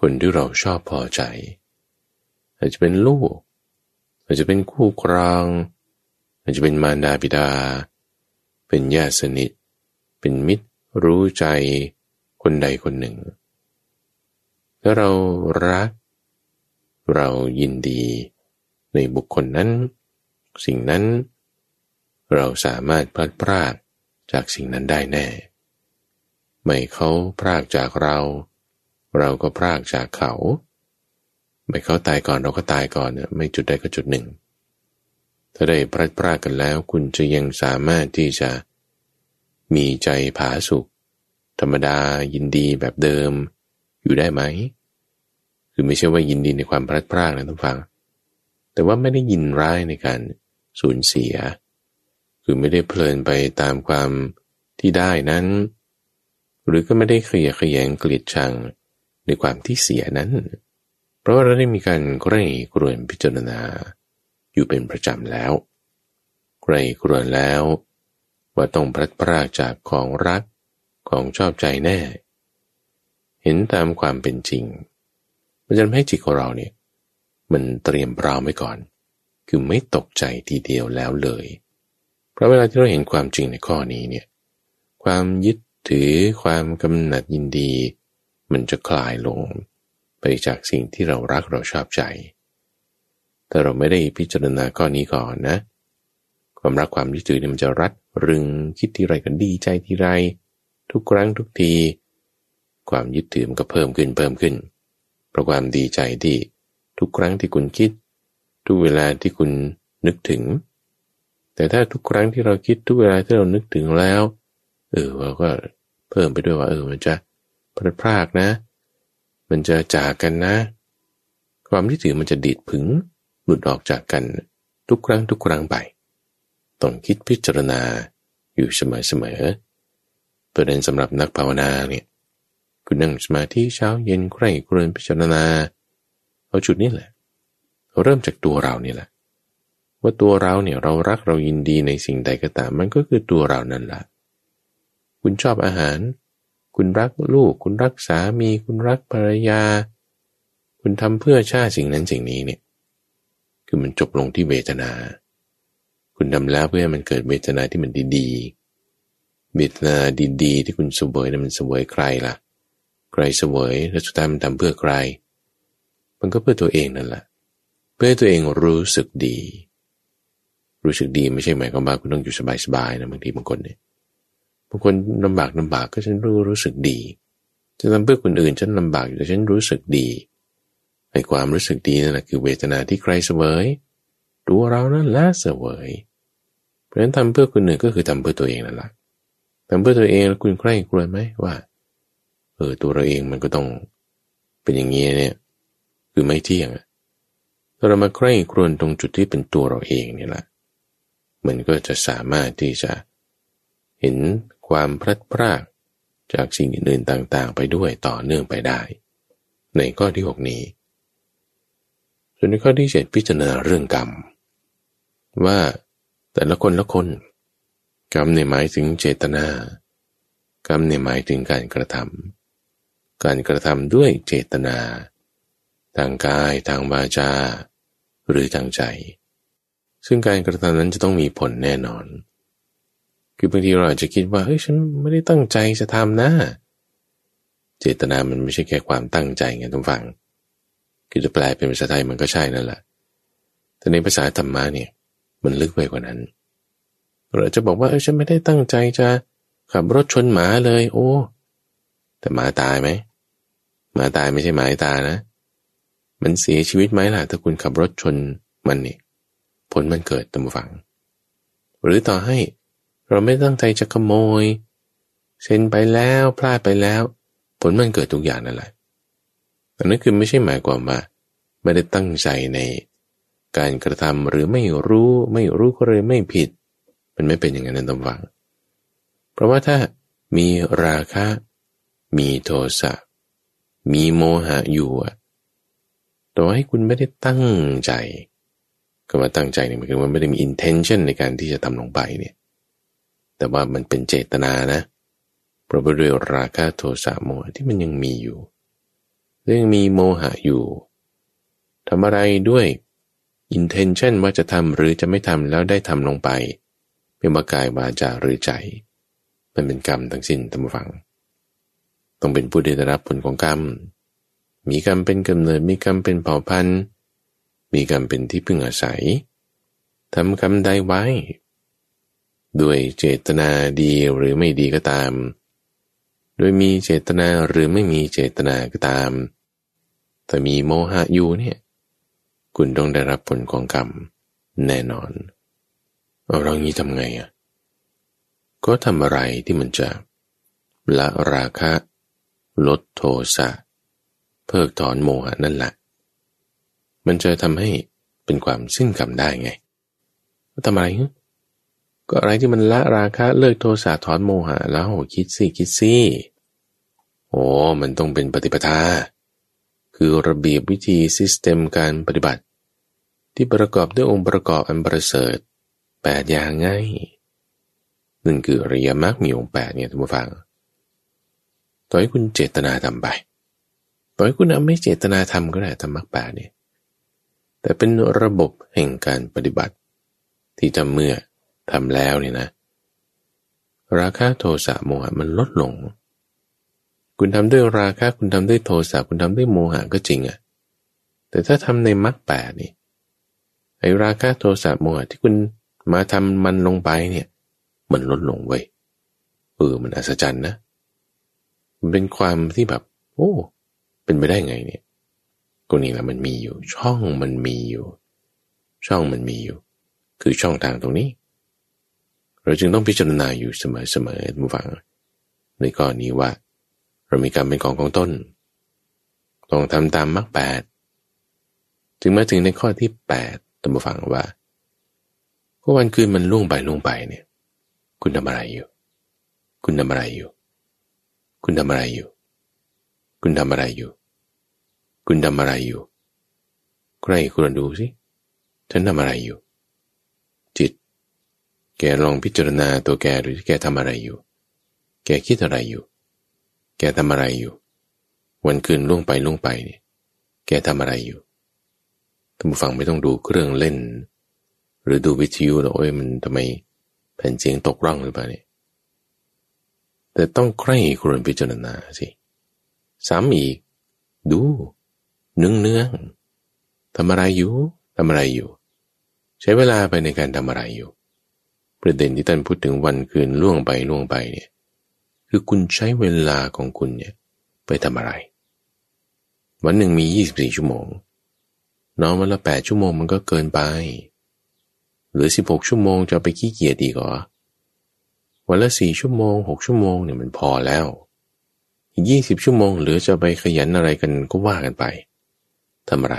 คนที่เราชอบพอใจ อาจจะเป็นลูก อาจจะเป็นคู่ครอง อาจจะเป็นมารดาบิดา เป็นญาติสนิท เป็นมิตรรู้ใจคนใดคนหนึ่ง ถ้าเรารัก เรายินดีในบุคคลนั้น สิ่งนั้น เราสามารถพลัดพรากจากสิ่งนั้นได้แน่ ไม่เขาพรากจากเรา เราก็พรากจากเขา ไม่เขาตายก่อนเราก็ตายก่อนไม่จุดใดก็จุดหนึ่ง ถ้าได้พลัดพรากกันแล้ว คุณจะยังสามารถที่จะ มีใจผาสุข ธรรมดายินดีแบบเดิม อยู่ได้ไหมคือไม่ใช่ว่ายินดีในความพลัดพรากนะท่านฟัง แต่ว่าไม่ได้ยินร้ายในการสูญเสีย คือไม่ได้เพลินไปตามความที่ได้นั้น หรือก็ไม่ได้เขยขยงเกลียดชังในความที่เสียนั้น เพราะว่าเราได้มีการใกล้กรวนพิจารณา อยู่เป็นประจำแล้วใกล้กรวแล้ว ว่าต้องพลัดพรากจากของรักของชอบใจแน่ เห็นตามความเป็นจริง มันจะทำให้จิตของเราเนี่ย มันเตรียมพร้อมไว้ก่อน คือไม่ตกใจทีเดียวแล้วเลย เพราะเวลาที่เราเห็นความจริงในข้อนี้เนี่ย ความยึดถือความกำหนัดยินดี มันจะคลายลง ไปจากสิ่งที่เรารักเราชอบใจ แต่เราไม่ได้พิจารณาข้อนี้ก่อนนะ ความรักความยึดถือเนี่ยมันจะรัดรึงคิดที่ไรก็ดีใจที่ไร ทุกครั้งทุกที ความยึดถือมันก็เพิ่มขึ้นเพิ่มขึ้น เพราะความดีใจที่ทุกครั้งที่คุณคิด ทุกเวลาที่คุณนึกถึง แต่ถ้าทุกครั้งที่เราคิดทุกเวลาที่เรานึกถึงแล้ว เออเราก็เพิ่มไปด้วยว่า เออมันจะพลาดพลากนะ มันจะจากกันนะ ความยึดถือมันจะดีดผึง หลุดออกจากกันทุกครั้งทุกครั้งไป ต้องคิดพิจารณาอยู่เสมอๆประเด็นสำหรับนักภาวนาเนี่ยคุณนั่งสมาธิเช้าเย็นใคร่ครวญพิจารณา เอาจุดนี้แหละเราเริ่มจากตัวเรานี่แหละ ว่าตัวเราเนี่ยเรารักเรายินดีในสิ่งใดก็ตาม มันก็คือตัวเรานั่นแหละคุณชอบอาหาร คุณรักลูก คุณรักสามี คุณรักภรรยา คุณทำเพื่อชาติสิ่งนั้นสิ่งนี้เนี่ย คือมันจบลงที่เวทนา คุณทำแล้วเพื่อให้มันเกิดเวทนาที่มันดีๆ เวทนาดีๆ ที่คุณสวยนั้นมันสวยใครล่ะ ใครเสวยและสุดท้ายมันทำเพื่อใคร มันก็เพื่อตัวเองนั่นแหละ เพื่อตัวเองรู้สึกดี รู้สึกดีไม่ใช่หมายความว่าคุณต้องอยู่สบายๆนะบางทีบางคนเนี่ยบางคนลำบากลำบากก็ฉันรู้รู้สึกดี จะทำเพื่อคนอื่นฉันลำบากอยู่แต่ฉันรู้สึกดี ไอ้ความรู้สึกดีนั่นแหละคือเวทนาที่ใครเสวยตัวเรานั่นละเสวยเพราะฉะนั้นทำเพื่อคนอื่นก็คือทำเพื่อตัวเองนั่นแหละทำเพื่อตัวเองแล้วคุณใครกลัวไหมว่าเออตัวเราเองมันก็ต้องเป็นอย่างนี้เนี่ย คือไม่เที่ยงถ้าเรามาใคร่ครวญตรงจุดที่เป็นตัวเราเองนี่แหละมันก็จะสามารถที่จะเห็นความพลัดพรากจากสิ่งอื่นๆต่างๆ ไปด้วยต่อเนื่องไปได้ ในข้อที่หกนี้ ส่วนในข้อที่เจ็ดพิจารณาเรื่องกรรม ว่าแต่ละคนละคน กรรมในหมายถึงเจตนา กรรมในหมายถึงการกระทำการกระทำด้วยเจตนา ทางกายทางวาจา หรือทางใจ ซึ่งการกระทำนั้นจะต้องมีผลแน่นอน คือบางทีเราอาจจะคิดว่าเฮ้ยฉันไม่ได้ตั้งใจจะทำนะเจตนามันไม่ใช่แค่ความตั้งใจไงทุกฝั่ง คือจะแปลเป็นภาษาไทยมันก็ใช่นั่นแหละ แต่ในภาษาธรรมะเนี่ย มันลึกไปกว่านั้น เราจะบอกว่าเออฉันไม่ได้ตั้งใจจะขับรถชนหมาเลย โอ้ แต่หมาตายไหมหมาตายไม่ใช่หมาตานะ มันเสียชีวิตไหมล่ะถ้าคุณขับรถชนมันนี่ผลมันเกิดตามฝัง หรือต่อให้เราไม่ตั้งใจจะขโมย เซ็นไปแล้วพลาดไปแล้ว ผลมันเกิดทุกอย่างนั่นแหละ อันนั้นคือไม่ใช่หมายความว่าไม่ได้ตั้งใจในการกระทำหรือไม่รู้ไม่รู้ก็เลยไม่ผิด มันไม่เป็นอย่างนั้นตามฝังเพราะว่าถ้ามีราคะ มีโทสะมีโมหะอยู่ต่อให้คุณไม่ได้ตั้งใจก็มาตั้งใจเนี่ยมันคือว่าไม่ได้มี intention ในการที่จะทำลงไปเนี่ยแต่ว่ามันเป็นเจตนานะเพราะด้วยราคะโทสะโมหะที่มันยังมีอยู่ เรื่องมีโมหะอยู่ทำอะไรด้วย intention ว่าจะทำหรือจะไม่ทำแล้วได้ทำลงไปเป็นวากายวาจาหรือใจ มันเป็นกรรมทั้งสิ้นตามฟัง ต้องเป็นผู้ได้รับผลของกรรม มีกรรมเป็นกำเนิดมีกรรมเป็นเผ่าพันธุ์ มีกรรมเป็นที่พึ่งอาศัยทำกรรมใดไว้ ด้วยเจตนาดีหรือไม่ดีก็ตาม ดยมีเจตนาหรือไม่มีเจตนาก็ตาม แต่มีโมหะอยู่เนี่ย คุณต้องได้รับผลของกรรมแน่นอน เรางี้ทำไงอะ ก็ทำอะไรที่มันจะละราคะ ลดโทสะ เพิกถอนโมหะนั่นแหละ มันจะทำให้เป็นความสิ้นกรรมได้ไงก็ทำอะไรก็อะไรที่มันละราคะเลิกโทสะถอนโมหะแล้วคิดสิคิดสิ โอ้มันต้องเป็นปฏิปทา คือระเบียบวิธีซิสเต็มการปฏิบัติ ที่ประกอบด้วยองค์ประกอบอันประเสริฐแปดอย่างง่ายหนึ่งคืออริยมรรคมีองค์แปดเนี่ยท่านผู้ฟัง ต่อให้คุณเจตนาทำไป ต่อให้คุณไม่เจตนาทำก็ได้ทำมรรคแปดเนี่ย แต่เป็นระบบแห่งการปฏิบัติ ที่ทำเมื่อทำแล้วเนี่ยนะ ราคะโทสะโมหะมันลดลง คุณทำด้วยราคะคุณทำด้วยโทสะคุณทำด้วยโมหะก็จริงอะแต่ถ้าทำในมรรคแปดนี่ไอ้ราคะโทสะโมหะที่คุณมาทำมันลงไปเนี่ย มันลดลงเว้ยเออมันอัศจรรย์นะ มันเป็นความที่แบบ โอ้ เป็นไปได้ไงเนี่ยตรงนี้แหละมันมีอยู่ ช่องมันมีอยู่ ช่องมันมีอยู่ คือช่องทางตรงนี้ เราจึงต้องพิจารณาอยู่เสมอๆทุกฝังในข้อนี้ว่า เรามีกรรมเป็นของของต้นต้องทำตามมรรคแปดถึงมาถึงในข้อที่แปดตัมฟังว่าก็วันคืนมันล่วงไปล่วงไปเนี่ย คุณทำอะไรอยู่ คุณทำอะไรอยู่ คุณทำอะไรอยู่ คุณทำอะไรอยู่ คุณทำอะไรอยู่ใครควรดูสิฉันทำอะไรอยู่ จิต แกลองพิจารณาตัวแกหรือแกทำอะไรอยู่ แกคิดอะไรอยู่ แกทำอะไรอยู่ วันคืนล่วงไปล่วงไปเนี่ยแกทำอะไรอยู่ท่านผู้ฟังไม่ต้องดูเครื่องเล่น หรือดูวิทยุหรอกเอ้ยมันทำไมแผ่นเสียงตกร่องหรือเปล่าเนี่ยแต่ต้องใคร่ครวญพิจารณาสิซ้ำอีก ดูเนืองเนืองทำอะไรอยู่ทำอะไรอยู่ ใช้เวลาไปในการทำอะไรอยู่ ประเด็นที่ท่านพูดถึงวันคืนล่วงไปล่วงไปเนี่ย คือคุณใช้เวลาของคุณเนี่ยไปทำอะไร วันหนึ่งมียี่สิบสี่ชั่วโมงนอนวันละแปดชั่วโมงมันก็เกินไป หรือสิบหกชั่วโมงจะไปขี้เกียจดีกว่าวันละสี่ชั่วโมงหกชั่วโมงเนี่ยมันพอแล้วอีกยี่สิบชั่วโมง หรือจะไปขยันอะไรกันก็ว่ากันไปทำอะไร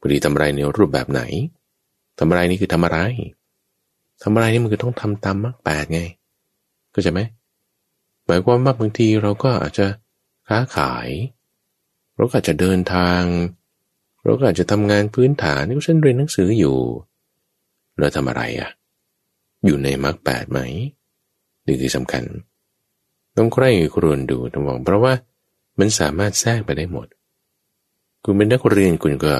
บริทำอะไรในรูปแบบไหนทำอะไรนี่คือทำอะไรทำอะไรนี่มันคือต้องทำตามมรรคแปดไง ก็จะไหม หมายความว่าบางทีเราก็อาจจะค้าขาย เราก็อาจจะเดินทาง เราก็อาจจะทำงานพื้นฐานนี่ก็เช่นเรียนหนังสืออยู่เราทำอะไรอะ่ะ อยู่ในมรรคแปดไหมนี่คือสำคัญ ต้องใคร่ครวญดูต้องบอกเพราะว่ามันสามารถแทรกไปได้หมด คุณเป็นนักเรียนคุณก็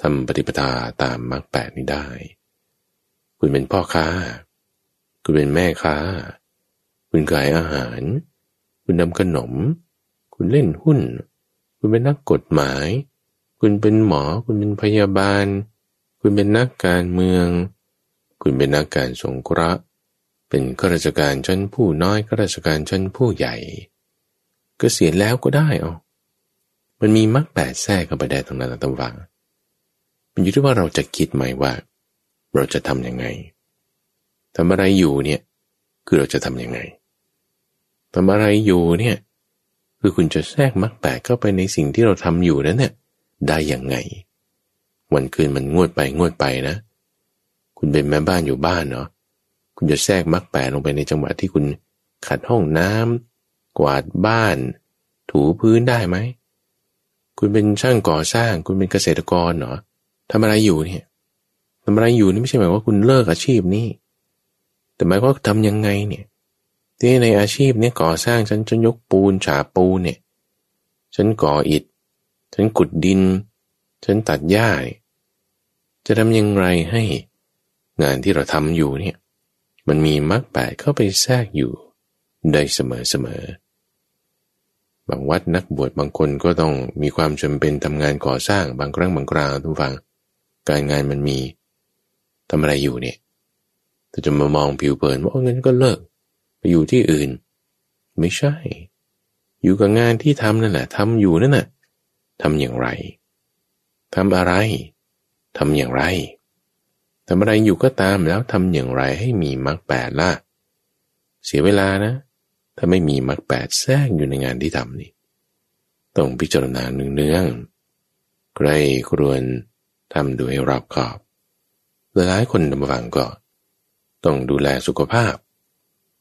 ทำปฏิปทาตามมรรคแปดนี้ได้ คุณเป็นพ่อค้า คุณเป็นแม่ค้า คุณขายอาหาร คุณนำขนม คุณเล่นหุ้น คุณเป็นนักกฎหมาย คุณเป็นหมอ คุณเป็นพยาบาล คุณเป็นนักการเมือง คุณเป็นนักการสงเคราะห์เป็นข้าราชการชั้นผู้น้อยข้าราชการชั้นผู้ใหญ่กเกษียณแล้วก็ได้เอามันมีมรรคแปดแทรกเข้าไปได้ตรงนั้นตั้งวังมันอยู่ที่ว่าเราจะคิดไหมว่า เราจะทำยังไงทำอะไรอยู่เนี่ย คือเราจะทำยังไงำอะไรอยู่เนี่ย คือคุณจะแทรกมรรคแปดเข้าไปในสิ่งที่เราทำอยู่นั้นเนี่ยได้อย่างไง วันคืนมันงวดไปงวดไปนะ คุณเป็นแม่บ้านอยู่บ้านเนาะคุณจะแทรกมรรคแปดลงไปในจังหวะที่คุณขัดห้องน้ำกวาดบ้าน ถูพื้นได้ไหมคุณเป็นช่างก่อสร้าง คุณเป็นเกษตรกรเหรอทำอะไรอยู่เนี่ยทำอะไรอยู่นี่ไม่ใช่หมายว่าคุณเลิกอาชีพนี้แต่หมายว่าทำยังไงเนี่ย ที่ในอาชีพเนี้ยก่อสร้างฉันฉันยกปูนฉาปูนเนี่ย ฉันก่ออิฐ ฉันขุดดิน ฉันตัดหญ้า จะทำยังไงให้งานที่เราทำอยู่เนี่ย มันมีมรรคแปดเข้าไปแทรกอยู่ได้เสมอเสมอบางวัดนักบวชบางคนก็ต้องมีความจำเป็นทำงานก่อสร้างบางครั้งบางคราวทุกฝัง การงานมันมีทำอะไรอยู่เนี่ยแต่จะมามองผิวเผินว่าเงินก็เลิก ไปอยู่ที่อื่น ไม่ใช่ อยู่กับงานที่ทำนั่นแหละทำอยู่นั่นน่ะทำอย่างไรทำอะไรทำอย่างไรทำอะไรอยู่ก็ตามแล้วทำอย่างไรให้มีมรรคแปดล่ะ เสียเวลานะ ถ้าไม่มีมรรคแปดแทรกอยู่ในงานที่ทำนี่ ต้องพิจารณาเนืองๆใครควรทำดูให้รอบขอบ หลายคนดำฟังก็ ต้องดูแลสุขภาพ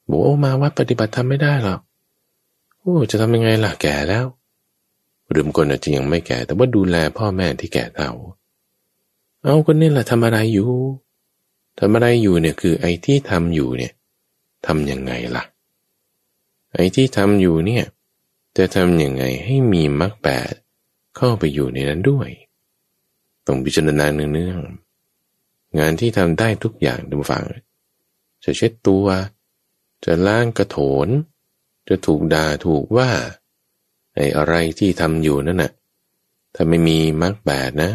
บอกโอ้มาวัดปฏิบัติทำไม่ได้หรอกโอ้จะทำยังไงล่ะแก่แล้วหรือบางคนอาจจะยังไม่แก่ แต่ว่าดูแลพ่อแม่ที่แก่เฒ่า เอาคนนี้แหละทำอะไรอยู่ทำอะไรอยู่เนี่ยคือไอ้ที่ทำอยู่เนี่ยทำยังไงล่ะ ไอ้ที่ทำอยู่เนี่ยจะทำยังไงให้มีมรรคแปดเข้าไปอยู่ในนั้นด้วย ต้องพิจารณาเนืองๆงานที่ทำได้ทุกอย่างดูฟัง จะเช็ดตัว จะล้างกระโถน จะถูกด่าถูกว่าไอ้อะไรที่ทำอยู่นั่นน่ะถ้าไม่มีมรรคแปดนะ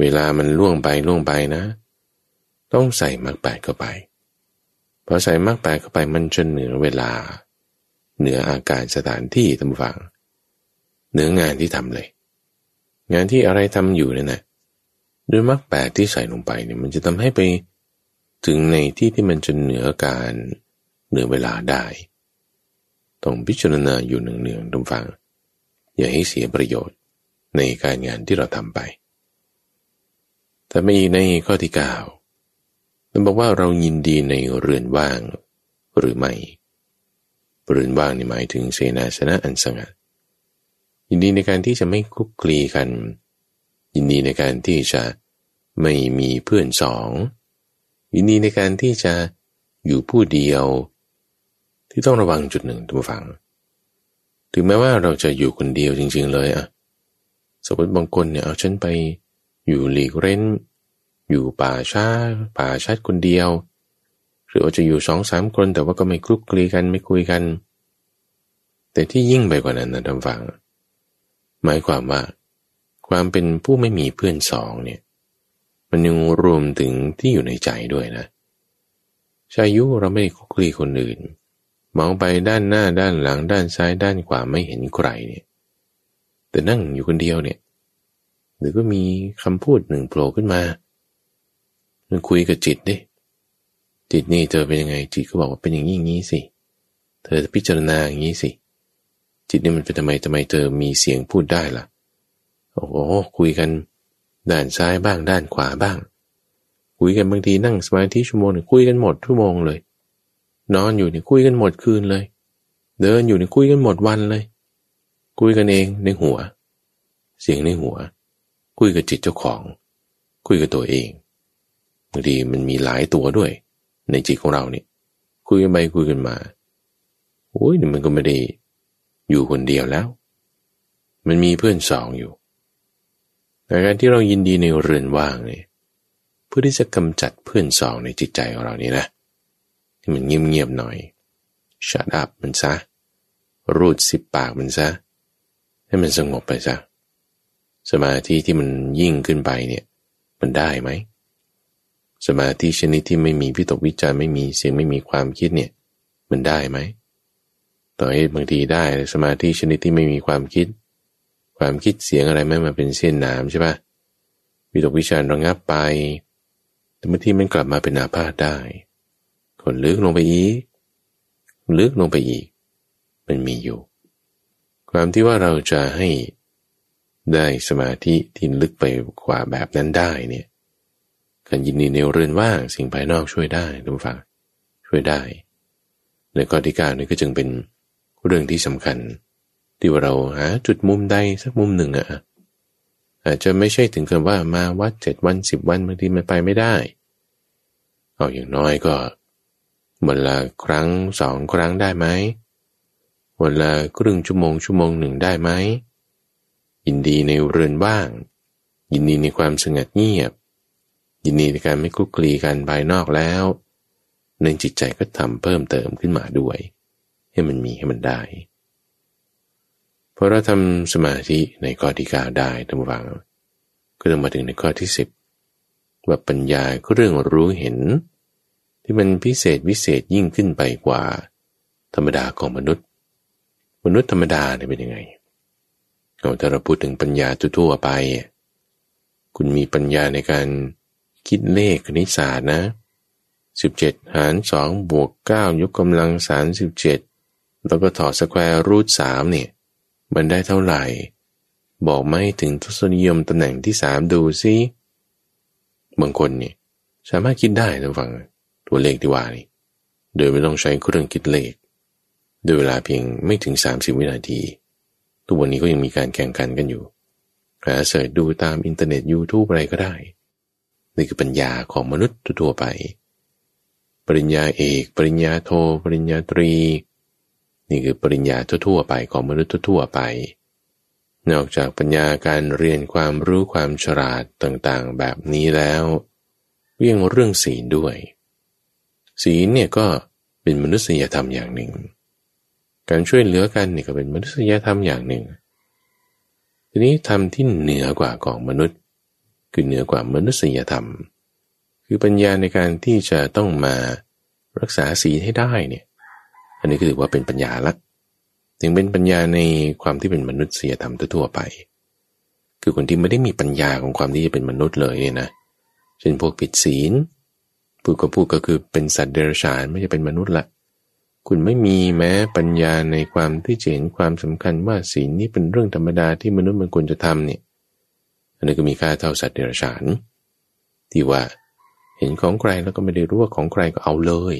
เวลามันล่วงไปล่วงไปนะ ต้องใส่มรรคแปดเข้าไปพอใส่มรรคแปดเข้าไปมันจะเหนือเวลา เหนืออาการสถานที่ตำฝัง เหนืองานที่ทำเลย งานที่อะไรทำอยู่นี่ยนะด้วยมรรคแปดที่ใส่ลงไปเนี่ยมันจะทำให้ไปถึงในที่ที่มันจะเหนือการ เหนือเวลาได้ ต้องพิจารณาอยู่หนึ่งๆตำฟัง อย่าให้เสียประโยชน์ในการงานที่เราทำไป แต่ไม่ในข้อที่เก้ามันบอกว่าเรายินดีในเรือนว่างหรือไม่เรือนว่างนี่หมายถึงเสนาสนะอันสงัด ยินดีในการที่จะไม่คุกคลีกัน ยินดีในการที่จะไม่มีเพื่อนสอง ยินดีในการที่จะอยู่ผู้เดียว ที่ต้องระวังจุดหนึ่งทุกฝัง ถึงแม้ว่าเราจะอยู่คนเดียวจริง ๆ เลยอะสมมติบางคนเนี่ยเอาฉันไปอยู่หลีกเร้น อยู่ป่าช้าป่าชัดคนเดียว หรือว่าจะอยู่สองสามคนแต่ว่าก็ไม่คลุกคลีกันไม่คุยกัน แต่ที่ยิ่งไปกว่านั้นนะท่านฟัง หมายความว่า ความเป็นผู้ไม่มีเพื่อนสองเนี่ยมันยังรวมถึงที่อยู่ในใจด้วยนะชายุเราไม่คลุกคลีคนอื่น มองไปด้านหน้าด้านหลังด้านซ้ายด้านขวาไม่เห็นใครเนี่ย แต่นั่งอยู่คนเดียวเนี่ยหรือก็มีคำพูดหนึ่งโผล่ขึ้นมามันคุยกับจิตดิจิตนี่เธอเป็นยังไง จิตก็บอกว่าเป็นอย่างนี้อย่างนี้สิ เธอพิจารณาอย่างนี้สิ จิตนี่มันเป็นทำไมทำไมเธอมีเสียงพูดได้ล่ะ โอ้โหคุยกันด้านซ้ายบ้างด้านขวาบ้าง คุยกันบางทีนั่งสมาธิชั่วโมงหนึ่งคุยกันหมดชั่วโมงเลย นอนอยู่เนี่ยคุยกันหมดคืนเลย เดินอยู่เนี่ยคุยกันหมดวันเลย คุยกันเองในหัว เสียงในหัว คุยกับจิตเจ้าของ คุยกับตัวเองบางทีมันมีหลายตัวด้วย ในจิตของเราเนี่ยคุยกันไปคุยกันมาโอ้ยมันก็ไม่ได้อยู่คนเดียวแล้ว มันมีเพื่อนสองอยู่แต่การที่เรายินดีในเรือนว่างเนี่ยเพื่อที่จะกำจัดเพื่อนสองในจิตใจของเรานี่นะ ที่มันเงียบๆหน่อยชัดอับมันซะ รูดสิบปากมันซะ ให้มันสงบไปซะ สมาธิที่มันยิ่งขึ้นไปเนี่ย มันได้ไหม สมาธิชนิดที่ไม่มีพิตกวิจารไม่มีเสียงไม่มีความคิดเนี่ย มันได้ไหม ต่อให้บางทีได้สมาธิชนิดที่ไม่มีความคิด ความคิดเสียงอะไรไม่มาเป็นเส้นน้ำใช่ปะวิตกวิจารระงับไป แต่บางทีมันกลับมาเป็นอาพาธได้ คนลึกลงไปอีก ลึกลงไปอีก มันมีอยู่ ความที่ว่าเราจะให้ได้สมาธิที่ลึกไปกว่าแบบนั้นได้เนี่ยการยินดีในเรือนว่างสิ่งภายนอกช่วยได้ทุกฝังช่วยได้ ในข้อที่เก้านี่ก็จึงเป็นเรื่องที่สำคัญ ที่ว่าเราหาจุดมุมใดสักมุมหนึ่งอะอาจจะไม่ใช่ถึงกับว่ามาวัดเจ็ดวันสิบวันบางทีมันไปไม่ได้ เอาอย่างน้อยก็ วันละครั้งสองครั้งได้ไหมวันละครึ่งชั่วโมงชั่วโมงหนึ่งได้ไหมยินดีในเรือนว่าง ยินดีในความสงัดเงียบ ยินดีในการไม่คุกคลีกันภายนอกแล้วในจิตใจก็ทำเพิ่มเติมขึ้นมาด้วย ให้มันมีให้มันได้พอเราทำสมาธิในข้อที่เก้าได้ทั้งวังก็จะมาถึงในข้อที่สิบว่าปัญญาก็เรื่องรู้เห็น ที่มันพิเศษวิเศษยิ่งขึ้นไปกว่า ธรรมดาของมนุษย์ มนุษย์ธรรมดาเนี่ยเป็นยังไงเอาถ้าเราพูดถึงปัญญาทั่วไป คุณมีปัญญาในการคิดเลขคณิตศาสตร์นะสิบเจ็ดหารสองบวกเก้ายกกำลังสามสิบเจ็ดแล้วก็ถอด square root สามเนี่ย มันได้เท่าไหร่ บอกไม่ถึงทศนิยมตำแหน่งที่สามดูซิบางคนเนี่ยสามารถคิดได้นะฟัง ตัวเลขที่ว่านี่โดยไม่ต้องใช้เครื่องคิดเลขโดยเวลาเพียงไม่ถึง 30 วินาที ทุกวันนี้ก็ยังมีการแข่งขันกันอยู่หา search ดูตามอินเทอร์เน็ต YouTube อะไรก็ได้ นี่คือปัญญาของมนุษย์ทั่วไป ปริญญาเอก ปริญญาโท ปริญญาตรี นี่คือปริญญาทั่วๆไปของมนุษย์ทั่วไป นอกจากปัญญาการเรียนความรู้ความฉลาดต่างๆ แบบนี้แล้วเรื่องเรื่องศีลด้วย ศีลเนี่ยก็เป็นมนุษยธรรมอย่างหนึ่ง การช่วยเหลือกันนี่ก็เป็นมนุษยธรรมอย่างหนึ่ง ทีนี้ธรรมที่เหนือกว่าของมนุษย์ คือเหนือกว่ามนุษยธรรม คือปัญญาในการที่จะต้องมารักษาศีลให้ได้เนี่ย อันนี้ก็ถือว่าเป็นปัญญาละถึงเป็นปัญญาในความที่เป็นมนุษยธรรมทั่วไป คือคนที่ไม่ได้มีปัญญาของความที่จะเป็นมนุษย์เลยเนี่ยนะ เช่นพวกผิดศีล พูดก็พูดก็คือเป็นสัตว์เดรัจฉานไม่ใช่เป็นมนุษย์ละ คุณไม่มีแม้ปัญญาในความที่จะเห็นความสำคัญว่าศีลนี้เป็นเรื่องธรรมดาที่มนุษย์มันควรจะทำเนี่ยอันนี้ก็มีค่าเท่าสัตว์เดรัจฉาน ที่ว่าเห็นของใครแล้วก็ไม่ได้รู้ว่าของใครก็เอาเลย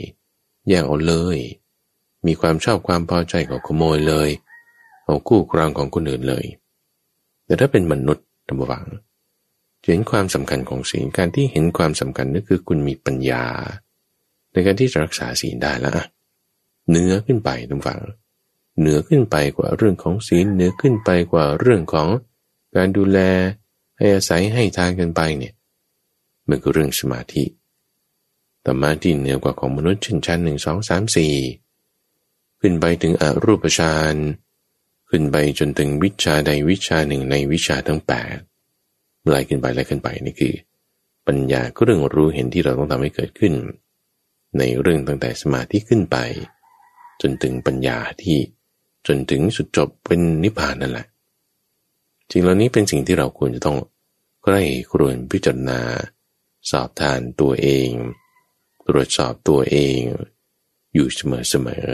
แย่งเอาเลย มีความชอบความพอใจก็ขโมยเลย เอาคู่ครองของคนอื่นเลย แต่ถ้าเป็นมนุษย์ธรรมวัง เห็นความสำคัญของศีลการที่เห็นความสำคัญนั่นคือคุณมีปัญญา ในการที่จะรักษาศีลได้แล้วเนื้อขึ้นไปทุกฝัง เหนือขึ้นไปกว่าเรื่องของศีลเหนือขึ้นไปกว่าเรื่องของการดูแลให้อาศัยให้ทานกันไปเนี่ยมันก็เรื่องสมาธิแต่มาที่เหนือกว่าของมนุษย์ชั้นชั้นหนึ่งสองสามสี่ขึ้นไปถึงอรูปฌานขึ้นไปจนถึงวิชาใดวิชาหนึ่งในวิชาทั้งแปด ไล่ขึ้นไปไล่ขึ้นไปนี่คือ ปัญญาก็เรื่องรู้เห็นที่เราต้องทำให้เกิดขึ้น ในเรื่องตั้งแต่สมาธิขึ้นไป จนถึงปัญญาที่จนถึงสุดจบเป็นนิพพานนั่นแหละจริงเหล่านี้เป็นสิ่งที่เราควรจะต้องใกล้ครวนพิจารณา สอบทานตัวเอง ตรวจสอบตัวเอง อยู่เสมอเสมอ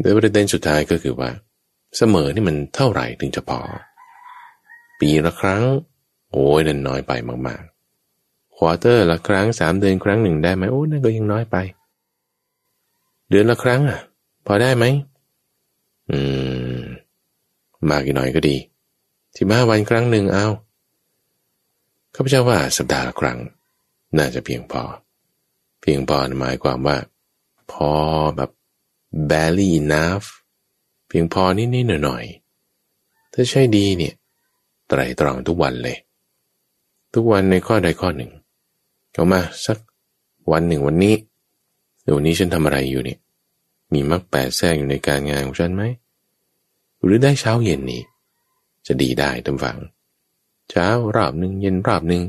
โดยประเด็นสุดท้ายก็คือว่า เสมอนี่มันเท่าไหร่ถึงจะพอ ปีละครั้ง โอ้ยนั่นน้อยไปมากๆควอเตอร์ละครั้งสามเดือนครั้งหนึ่งได้ไหมโอ้นั่นก็ยังน้อยไป เดือนละครั้งอะ พอได้ไหมอืม มากอีกหน่อยก็ดีที่มาวันครั้งหนึ่งเอาข้าพเจ้าว่าสัปดาห์ละครั้ง น่าจะเพียงพอ เพียงพอหมายความว่า พอแบบ barely enough เพียงพอนิดๆหน่อยๆถ้าใช่ดีเนี่ย ไตรตรองทุกวันเลย ทุกวันในข้อใดข้อหนึ่งเอามาสักวันหนึ่งวันนี้เดี๋ยวนี้ฉันทำอะไรอยู่เนี่ย มีมรรคแปดแทรกอยู่ในการงานของฉันไหม หรือได้เช้าเย็นนี้ จะดีได้ตามฝัง เช้ารอบหนึ่งเย็นรอบหนึ่ง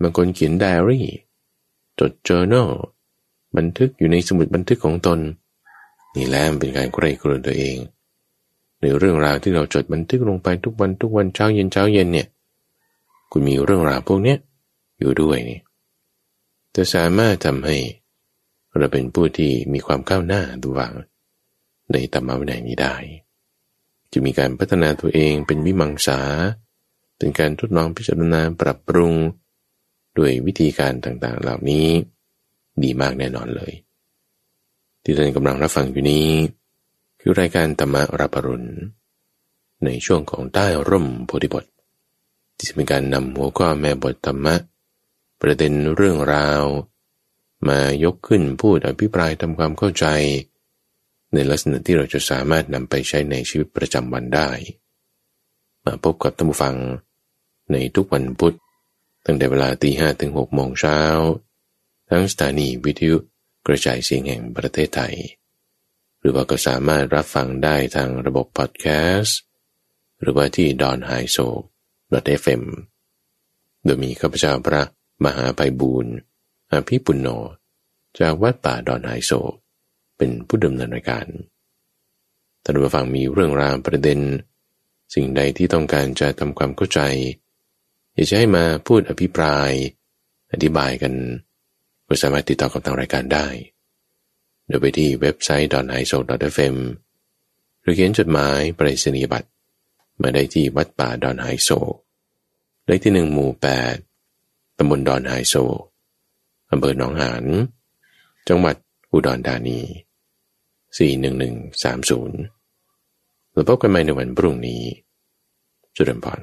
บางคนเขียนไดอารี่ จด journal บันทึกอยู่ในสมุดบันทึกของตน นี่แหละเป็นการใกล้กลัวตัวเอง ในเรื่องราวที่เราจดบันทึกลงไปทุกวันทุกวันเช้าเย็นเช้าเย็นเนี่ย คุณมีเรื่องราวพวกเนี้ยอยู่ด้วยนี่จะสามารถทำให้เราเป็นผู้ที่มีความก้าวหน้าดูว่างในธรรมวินัยนี้ได้ จะมีการพัฒนาตัวเองเป็นวิมังสา เป็นการทดลองพิจารณาปรับปรุง ด้วยวิธีการต่างๆ เหล่านี้ ดีมากแน่นอนเลย ที่ท่านกำลังรับฟังอยู่นี้ คือรายการธรรมรับปรุณ ในช่วงของใต้ร่มโพธิบท ที่จะเป็นการนำหัวข้อแม่บทธรรมะ ประเด็นเรื่องราว มายกขึ้นพูดอภิปรายทำความเข้าใจ ในลักษณะที่เราจะสามารถนำไปใช้ในชีวิตประจำวันได้ มาพบกับท่านผู้ฟัง ในทุกวันพุธตั้งแต่เวลาตีห้ถึงหกโมงเช้า ทั้งสถานีวิทยุกระจายเสียงแห่งประเทศไทย หรือว่าก็สามารถรับฟังได้ทางระบบพอดแคสต์หรือว่าที่ดอนไฮโซ .fm โดยมีข้าพเจ้าพระมหาไพบูรณ์อภิปุณโญจากวัดป่าดอนไฮโซ เป็นผู้ดำเนินรายการท่านผู้ฟังมีเรื่องราวประเด็น สิ่งใดที่ต้องการจะทำความเข้าใจ อยากจะให้มาพูดอภิปราย อธิบายกันก็สามารถติดต่อกับทางรายการได้ โดยไปที่เว็บไซต์ d o n i s o f m หรือเขียนจดหมายไปรษณียบัตรมาได้ที่วัดป่าดอนไฮโซเลขที่หนึ่งหมู่แปดตำบลดอนไฮโซอำเภอหนองหาน จังหวัดอุดรธานี 41130 แล้วพบกันใหม่ในวันพรุ่งนี้จุดเริ่มพร